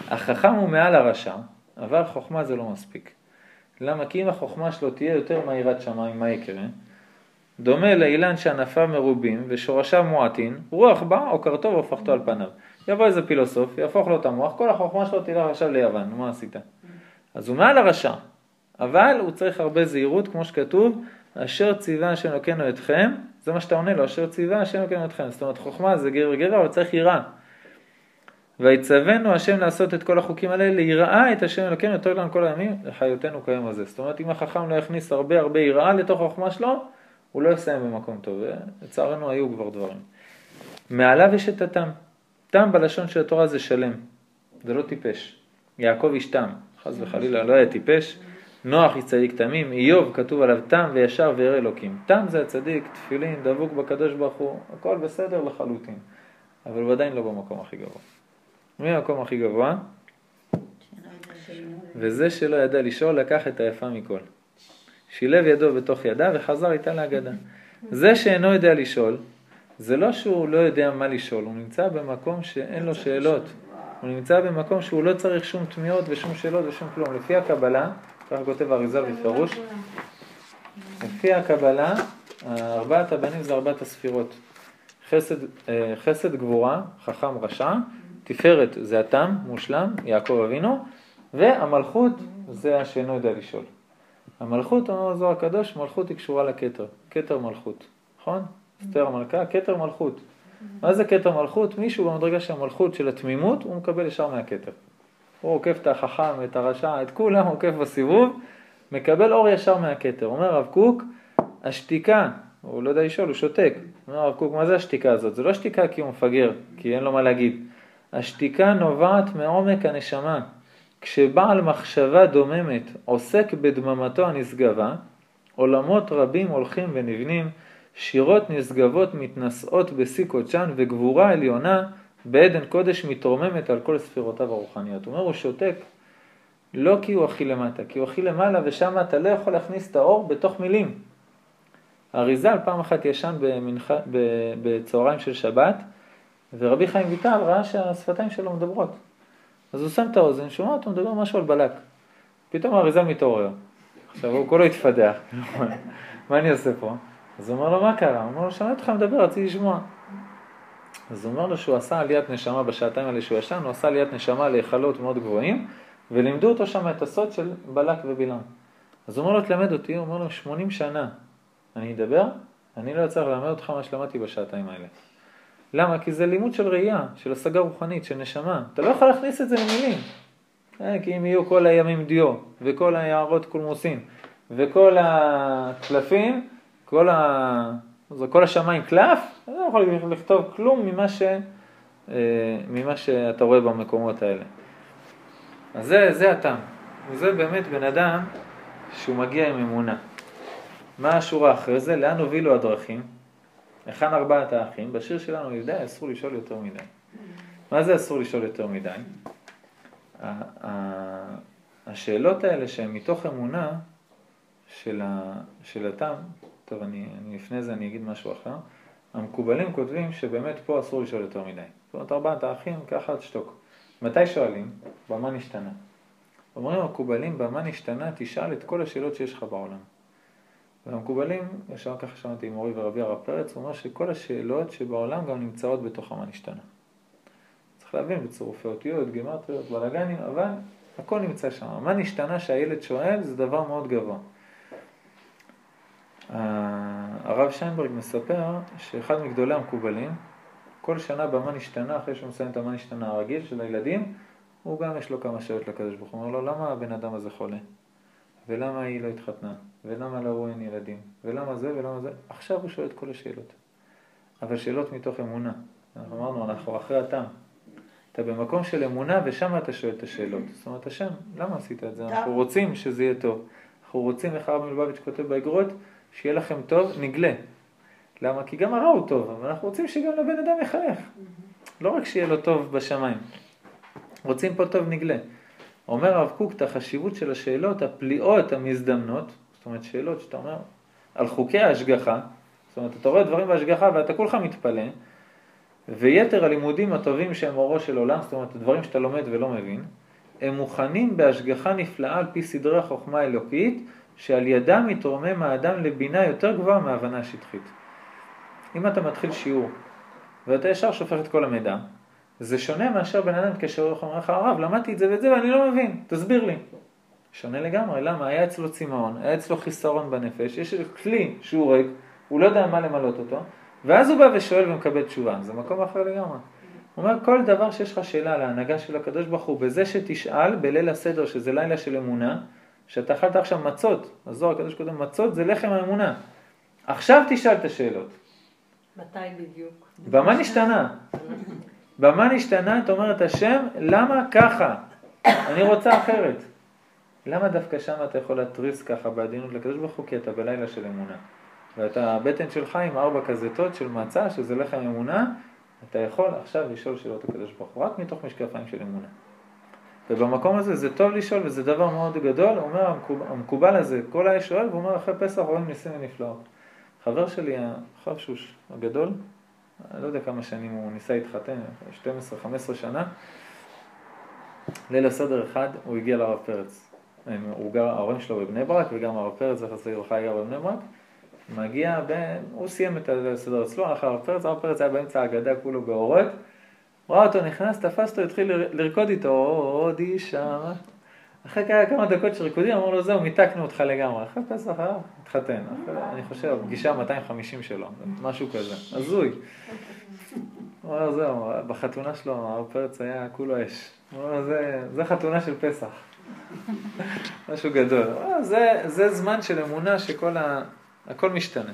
החכם הוא מעל הרשע, אבל חוכמה זה לא מספיק. למה? כי אם החוכמה שלו תהיה יותר מהירת שמיים, מה יקרה? דומה לאילן שענפיו מרובים ושורשיו מועטין, רוח בא או קרתו והופכתו על פניו. יבוא איזה פילוסוף, יהפוך לו את המוח, כל החוכמה שלו תלך עכשיו ליוון, מה עשית? אז הוא מעל הרשע, אבל הוא צריך הרבה זהירות, כמו שכתוב, אשר ציווה השם אלוקינו אתכם, זה מה שאתה עונה לו, אשר ציווה השם אלוקינו אתכם. זאת אומרת, חוכמה זה גר וגר, אבל צריך יראה. ויצוונו השם לעשות את כל החוקים האלה, ליראה את השם אלוקינו יותר לנו כל הימים, לחיותנו כיום הזה. זאת אומרת, אם החכם לא יכניס הרבה הרבה יראה לתוך החוכמה שלו, הוא לא יסיים במקום טוב, ולצערנו היו כבר דברים. מעליו יש את התם. תם בלשון של התורה זה שלם, זה לא טיפש. יעקב איש תם, חס וחלילה, לא היה טיפש. נוח איש צדיק תמים, איוב כתוב עליו תם וישר וירא אלוקים. תם זה הצדיק, תפילין, דבוק בקדוש ברוך הוא, הכל בסדר לחלוטין, אבל הוא עדיין לא במקום הכי גבוה. מי המקום הכי גבוה? וזה שלא ידע לשאול לקח את היפה מכל. שילב ידו בתוך ידה וחזר איתה להגדה. זה שאינו יודע לשאול, זה לא שהוא לא יודע מה לשאול, הוא נמצא במקום שאין לו שאלות. הוא נמצא במקום שהוא לא צריך שום תמיהות ושום שאלות ושום כלום. לפי הקבלה, ככה כותב אריזל בפירוש, לפי הקבלה, ארבעת הבנים זה ארבעת הספירות. חסד, אה, חסד גבורה, חכם רשע, תפארת זה התם, מושלם, יעקב אבינו, והמלכות זה השאינו יודע לשאול. המלכות, אומר זוהר הקדוש, מלכות היא קשורה לכתר, כתר מלכות, נכון? אסתר המלכה, כתר מלכות. מה זה כתר מלכות? מישהו במדרגה של המלכות, של התמימות, הוא מקבל ישר מהכתר. הוא עוקף את החכם, את הרשע, את כולם, עוקף בסיבוב, מקבל אור ישר מהכתר. אומר הרב קוק, השתיקה, הוא לא יודע לשאול, הוא שותק. אומר הרב קוק, מה זה השתיקה הזאת? זה לא שתיקה כי הוא מפגר, כי אין לו מה להגיד. השתיקה נובעת מעומק הנשמה. כשבעל מחשבה דוממת עוסק בדממתו הנשגבה, עולמות רבים הולכים ונבנים, שירות נשגבות מתנשאות בשיא קודשן וגבורה עליונה בעדן קודש מתרוממת על כל ספירותיו הרוחניות. הוא אומר, הוא שותק לא כי הוא הכי למטה, כי הוא הכי למעלה ושם אתה לא יכול להכניס את האור בתוך מילים. אריזל פעם אחת ישן במנח... בצהריים של שבת, ורבי חיים ויטל ראה שהשפתיים שלו מדברות. אז הוא שם את האוזן, שומע אותו מדבר משהו על בלק. פתאום האריזל מתעורר. עכשיו הוא כולו התפדח. מה אני עושה פה? אז הוא אומר לו, מה קרה? הוא אומר לו, שמעתי אותך מדבר, רציתי לשמוע. אז הוא אומר לו שהוא עשה עליית נשמה בשעתיים האלה שהוא ישן, הוא עשה עליית נשמה להיכלות מאוד גבוהים, ולימדו אותו שם את הסוד של בלק ובלעם. אז הוא אומר לו, תלמד אותי, הוא אומר לו, 80 שנה אני אדבר, אני לא אצליח ללמד אותך מה שלמדתי בשעתיים האלה. למה? כי זה לימוד של ראייה, של השגה רוחנית, של נשמה. אתה לא יכול להכניס את זה למילים. אה, כי אם יהיו כל הימים דיו, וכל היערות קולמוסין, וכל הקלפים, כל, ה... כל השמיים קלף, אתה לא יכול לכתוב כלום ממה, ש... אה, ממה שאתה רואה במקומות האלה. אז זה, זה הטעם. וזה באמת בן אדם שהוא מגיע עם אמונה. מה השורה אחרי זה? לאן הובילו הדרכים? היכן ארבעת האחים? בשיר שלנו יהודה אסור לשאול יותר מדי. מה זה אסור לשאול יותר מדי? השאלות האלה שהן מתוך אמונה של, ה, של התם, טוב, אני, אני לפני זה אני אגיד משהו אחר, המקובלים כותבים שבאמת פה אסור לשאול יותר מדי. זאת אומרת, ארבעת האחים, ככה תשתוק. מתי שואלים? במה נשתנה? אומרים המקובלים, במה נשתנה? תשאל את כל השאלות שיש לך בעולם. והמקובלים, ישר ככה שמעתי עם מורי ורבי הרב פרץ, הוא אומר שכל השאלות שבעולם גם נמצאות בתוך המה נשתנה. צריך להבין בצירופי אותיות, גימטריות, בלאגנים, אבל הכל נמצא שם. מה נשתנה שהילד שואל זה דבר מאוד גבוה. הרב שיינברג מספר שאחד מגדולי המקובלים, כל שנה במה נשתנה, אחרי שהוא מסיים את המה נשתנה הרגיל של הילדים, הוא גם יש לו כמה שאלות לקדוש ברוך הוא. אומר לו, למה הבן אדם הזה חולה? ולמה היא לא התחתנה? ולמה להוא אין ילדים? ולמה זה ולמה זה? עכשיו הוא שואל את כל השאלות. אבל שאלות מתוך אמונה. אנחנו אמרנו, אנחנו אחרי הטעם. אתה במקום של אמונה ושם אתה שואל את השאלות. זאת אומרת, השם, למה עשית את זה? אנחנו רוצים שזה יהיה טוב. אנחנו רוצים, איך הרב מלובביץ' כותב באגרות, שיהיה לכם טוב, נגלה. למה? כי גם הרע הוא טוב, אבל אנחנו רוצים שגם לבן אדם יחייך. לא רק שיהיה לו טוב בשמיים. רוצים פה טוב נגלה. אומר הרב קוק את החשיבות של השאלות הפליאות המזדמנות, זאת אומרת שאלות שאתה אומר על חוקי ההשגחה, זאת אומרת אתה רואה דברים בהשגחה ואתה כולך מתפלא, ויתר הלימודים הטובים שהם אורו של עולם, זאת אומרת דברים שאתה לומד ולא מבין, הם מוכנים בהשגחה נפלאה על פי סדרי החוכמה האלוקית, שעל ידם מתרומם האדם לבינה יותר גבוהה מהבנה שטחית. אם אתה מתחיל שיעור ואתה ישר שופך את כל המידע, זה שונה מאשר בן אדם מתקשר אומר לך, הרב, למדתי את זה ואת זה ואני לא מבין, תסביר לי. שונה לגמרי, למה? היה אצלו צמאון, היה אצלו חיסרון בנפש, יש כלי שהוא ריק, הוא לא יודע מה למלות אותו, ואז הוא בא ושואל ומקבל תשובה, זה מקום אחר לגמרי. הוא אומר, כל דבר שיש לך שאלה על ההנהגה של הקדוש ברוך הוא, בזה שתשאל בליל הסדר, שזה לילה של אמונה, שאתה אכלת עכשיו מצות, הזוהר הקדוש קודם מצות זה לחם האמונה. עכשיו תשאל את השאלות. מתי בדיוק? במה נשתנה? במה נשתנה? את אומרת השם, למה ככה? אני רוצה אחרת. למה דווקא שם אתה יכול להתריס ככה בעדינות לקדוש ברוך הוא? כי אתה בלילה של אמונה. ואתה הבטן שלך עם ארבע כזיתות של מצה, שזה לחם אמונה, אתה יכול עכשיו לשאול שאלות הקדוש ברוך הוא, רק מתוך משקפיים של אמונה. ובמקום הזה זה טוב לשאול וזה דבר מאוד גדול, הוא אומר המקובל הזה, כל היה שואל והוא אומר אחרי פסח רואים ניסים ונפלאות. חבר שלי, החבשוש הגדול, אני לא יודע כמה שנים הוא ניסה להתחתן, 12-15 שנה, ליל הסדר אחד הוא הגיע לרב פרץ. הוא גר, ההורים שלו בבני ברק וגם הרב פרץ, זכר צדיק לברכה, גר בבני ברק. מגיע, ב... הוא סיים את הסדר אצלו, הלך לרב פרץ, הרב פרץ היה באמצע ההגדה כולו באורות, ראה אותו נכנס, תפס אותו, התחיל לרקוד איתו, עוד אישה. אחרי כמה דקות של ריקודים, אמר לו, זהו, מיתקנו אותך לגמרי. אחרי פסח, אה, התחתן. אני חושב, פגישה 250 שלו, משהו כזה. הזוי. הוא אומר, זהו, בחתונה שלו, הרב פרץ היה כולו אש. הוא אומר, זה חתונה של פסח. משהו גדול. זה זמן של אמונה שכל ה... הכל משתנה.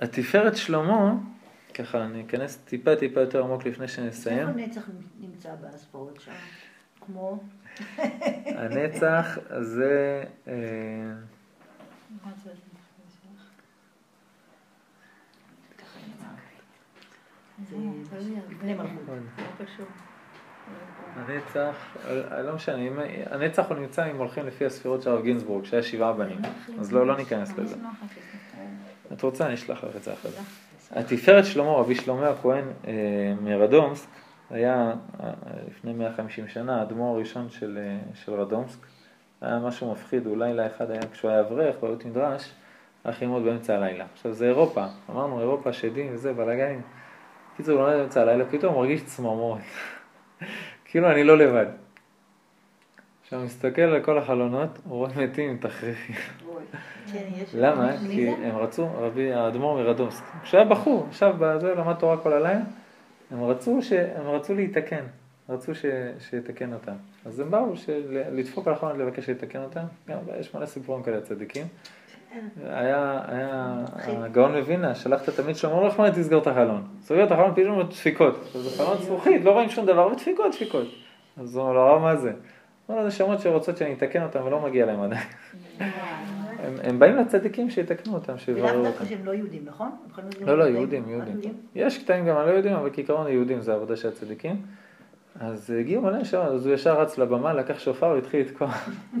התפארת שלמה, ככה אני אכנס טיפה טיפה יותר עמוק לפני שנסיים. איפה נצח נמצא בהספרות שם? כמו? הנצח זה... אה, הנצח, לא משנה, הנצח הוא נמצא אם הולכים לפי הספירות של הרב גינזבורג, שהיה שבעה בנים, אז לא, לא ניכנס לזה. את רוצה, אני אשלח לך את זה אחרי זה. התפארת שלמה, רבי שלמה הכהן אה, מרדומסק, היה אה, לפני 150 שנה האדמו"ר הראשון של, אה, של רדומסק. היה משהו מפחיד, הוא לילה אחד היה כשהוא היה אברך, בבית מדרש, הלך ללמוד באמצע הלילה. עכשיו זה אירופה, אמרנו אירופה, שדים וזה, בלאגנים. קיצור, הוא לומד באמצע הלילה, פתאום הוא מרגיש צמרמורת. כאילו אני לא לבד. עכשיו מסתכל על כל החלונות, הוא רואה מתים עם. כן, למה? כי הם רצו, רבי האדמו"ר מרדומסק, כשהוא היה בחור, ישב בזה, למד תורה כל הלילה, הם רצו, ש... הם רצו להתקן, רצו ש... שיתקן אותם. אז הם באו של... לדפוק על החלונות לבקש שיתקן אותם, גם יש מלא סיפורים כאלה צדיקים. היה, היה הגאון מווינה, שלח את התלמיד שלו, אמר לו, איך מה תסגור את החלון? סוגר את החלון, פתאום דפיקות. זה חלון זכוכית, לא רואים שום דבר, ודפיקות, דפיקות. אז הוא אומר לו, מה זה? הוא אומר לו, זה שמות שרוצות שאני אתקן אותם ולא מגיע להם עדיין. הם באים לצדיקים שיתקנו אותם, שיבררו אותם. ולאו דווקא שהם לא יהודים, נכון? לא, לא, יהודים, יהודים. יש קטעים גם על לא יהודים, אבל כעיקרון היהודים זה העבודה של הצדיקים. אז הגיעו מלא שעות, אז הוא ישר רץ לבמה, לקח שופר והתחיל לתקוע.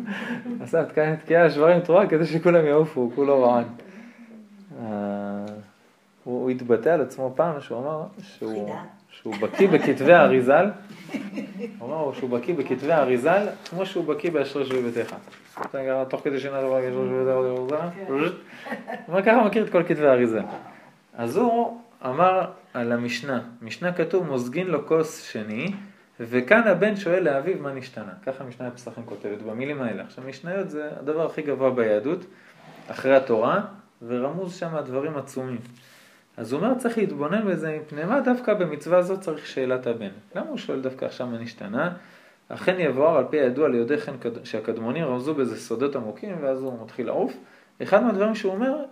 עשה תקיעה שברים תרועה כדי שכולם יעופו, הוא כולו רען. אה, הוא התבטא על עצמו פעם שהוא אמר שהוא בקיא בכתבי האריזל, הוא אמר שהוא בקיא בכתבי האריזל כמו שהוא בקיא באשרי שבי ביתך. תוך כדי שינה דבר הוא אומר ככה מכיר את כל כתבי האריזל. אז הוא אמר על המשנה, משנה כתוב מוזגין לו כוס שני וכאן הבן שואל לאביו מה נשתנה. ככה משנה הפסחים כותבת במילים האלה. עכשיו משניות זה הדבר הכי גבוה ביהדות, אחרי התורה, ורמוז שם דברים עצומים. אז הוא אומר צריך להתבונן בזה מפני מה דווקא במצווה הזאת צריך שאלת הבן. למה הוא שואל דווקא עכשיו מה נשתנה? אכן יבואר על פי הידוע ליודעי כן שהקדמונים רמזו בזה סודות עמוקים ואז הוא מתחיל לעוף. אחד מהדברים שהוא אומר,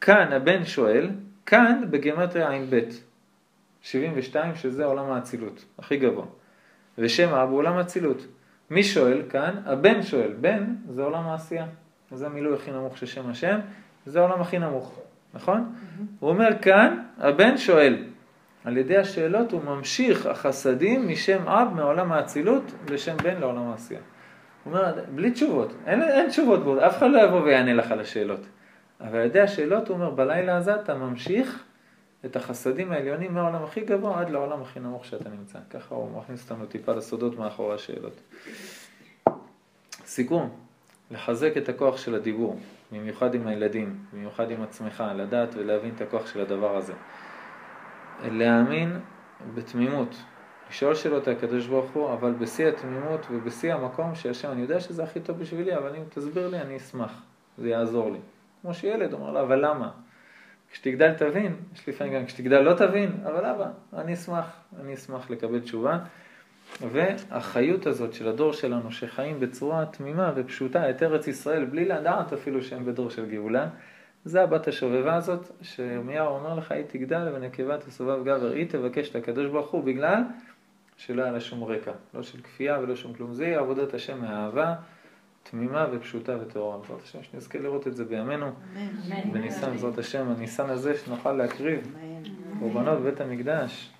כאן הבן שואל, כאן בגימטריה ע"ב, 72 שזה עולם האצילות, הכי גבוה. ושם אב הוא עולם האצילות. מי שואל כאן? הבן שואל. בן זה עולם העשייה. זה המילוי הכי נמוך של שם השם, זה העולם הכי נמוך, נכון? הוא אומר כאן, הבן שואל. על ידי השאלות הוא ממשיך החסדים משם אב מעולם האצילות לשם בן לעולם העשייה. הוא אומר, בלי תשובות, אין, אין תשובות בו, אף אחד לא יבוא ויענה לך על השאלות. אבל על ידי השאלות הוא אומר, בלילה הזה אתה ממשיך את החסדים העליונים מהעולם הכי גבוה עד לעולם הכי נמוך שאתה נמצא. ככה הוא מכניס אותנו טיפה לסודות מאחורי השאלות. סיכום, לחזק את הכוח של הדיבור, במיוחד עם הילדים, במיוחד עם עצמך, לדעת ולהבין את הכוח של הדבר הזה. להאמין בתמימות, לשאול שאלות הקדוש ברוך הוא, אבל בשיא התמימות ובשיא המקום שהשם, אני יודע שזה הכי טוב בשבילי, אבל אם תסביר לי, אני אשמח, זה יעזור לי. כמו שילד אומר לו, אבל למה? כשתגדל תבין, יש לפעמים גם כשתגדל לא תבין, אבל אבא, אני אשמח, אני אשמח לקבל תשובה. והחיות הזאת של הדור שלנו, שחיים בצורה תמימה ופשוטה את ארץ ישראל, בלי לדעת אפילו שהם בדור של גאולה, זה הבת השובבה הזאת, שירמיהו אומר לך, היא תגדל ונקבה תסובב גבר, היא תבקש את הקדוש ברוך הוא, בגלל שלא היה לה שום רקע, לא של כפייה ולא שום כלום. זה יהיה עבודת השם מאהבה, תמימה ופשוטה וטהורה. בעזרת השם, שנזכה לראות את זה בימינו, בניסן, בעזרת השם, הניסן הזה, שנוכל להקריב קורבנות בבית המקדש.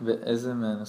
באיזה מהנושאים?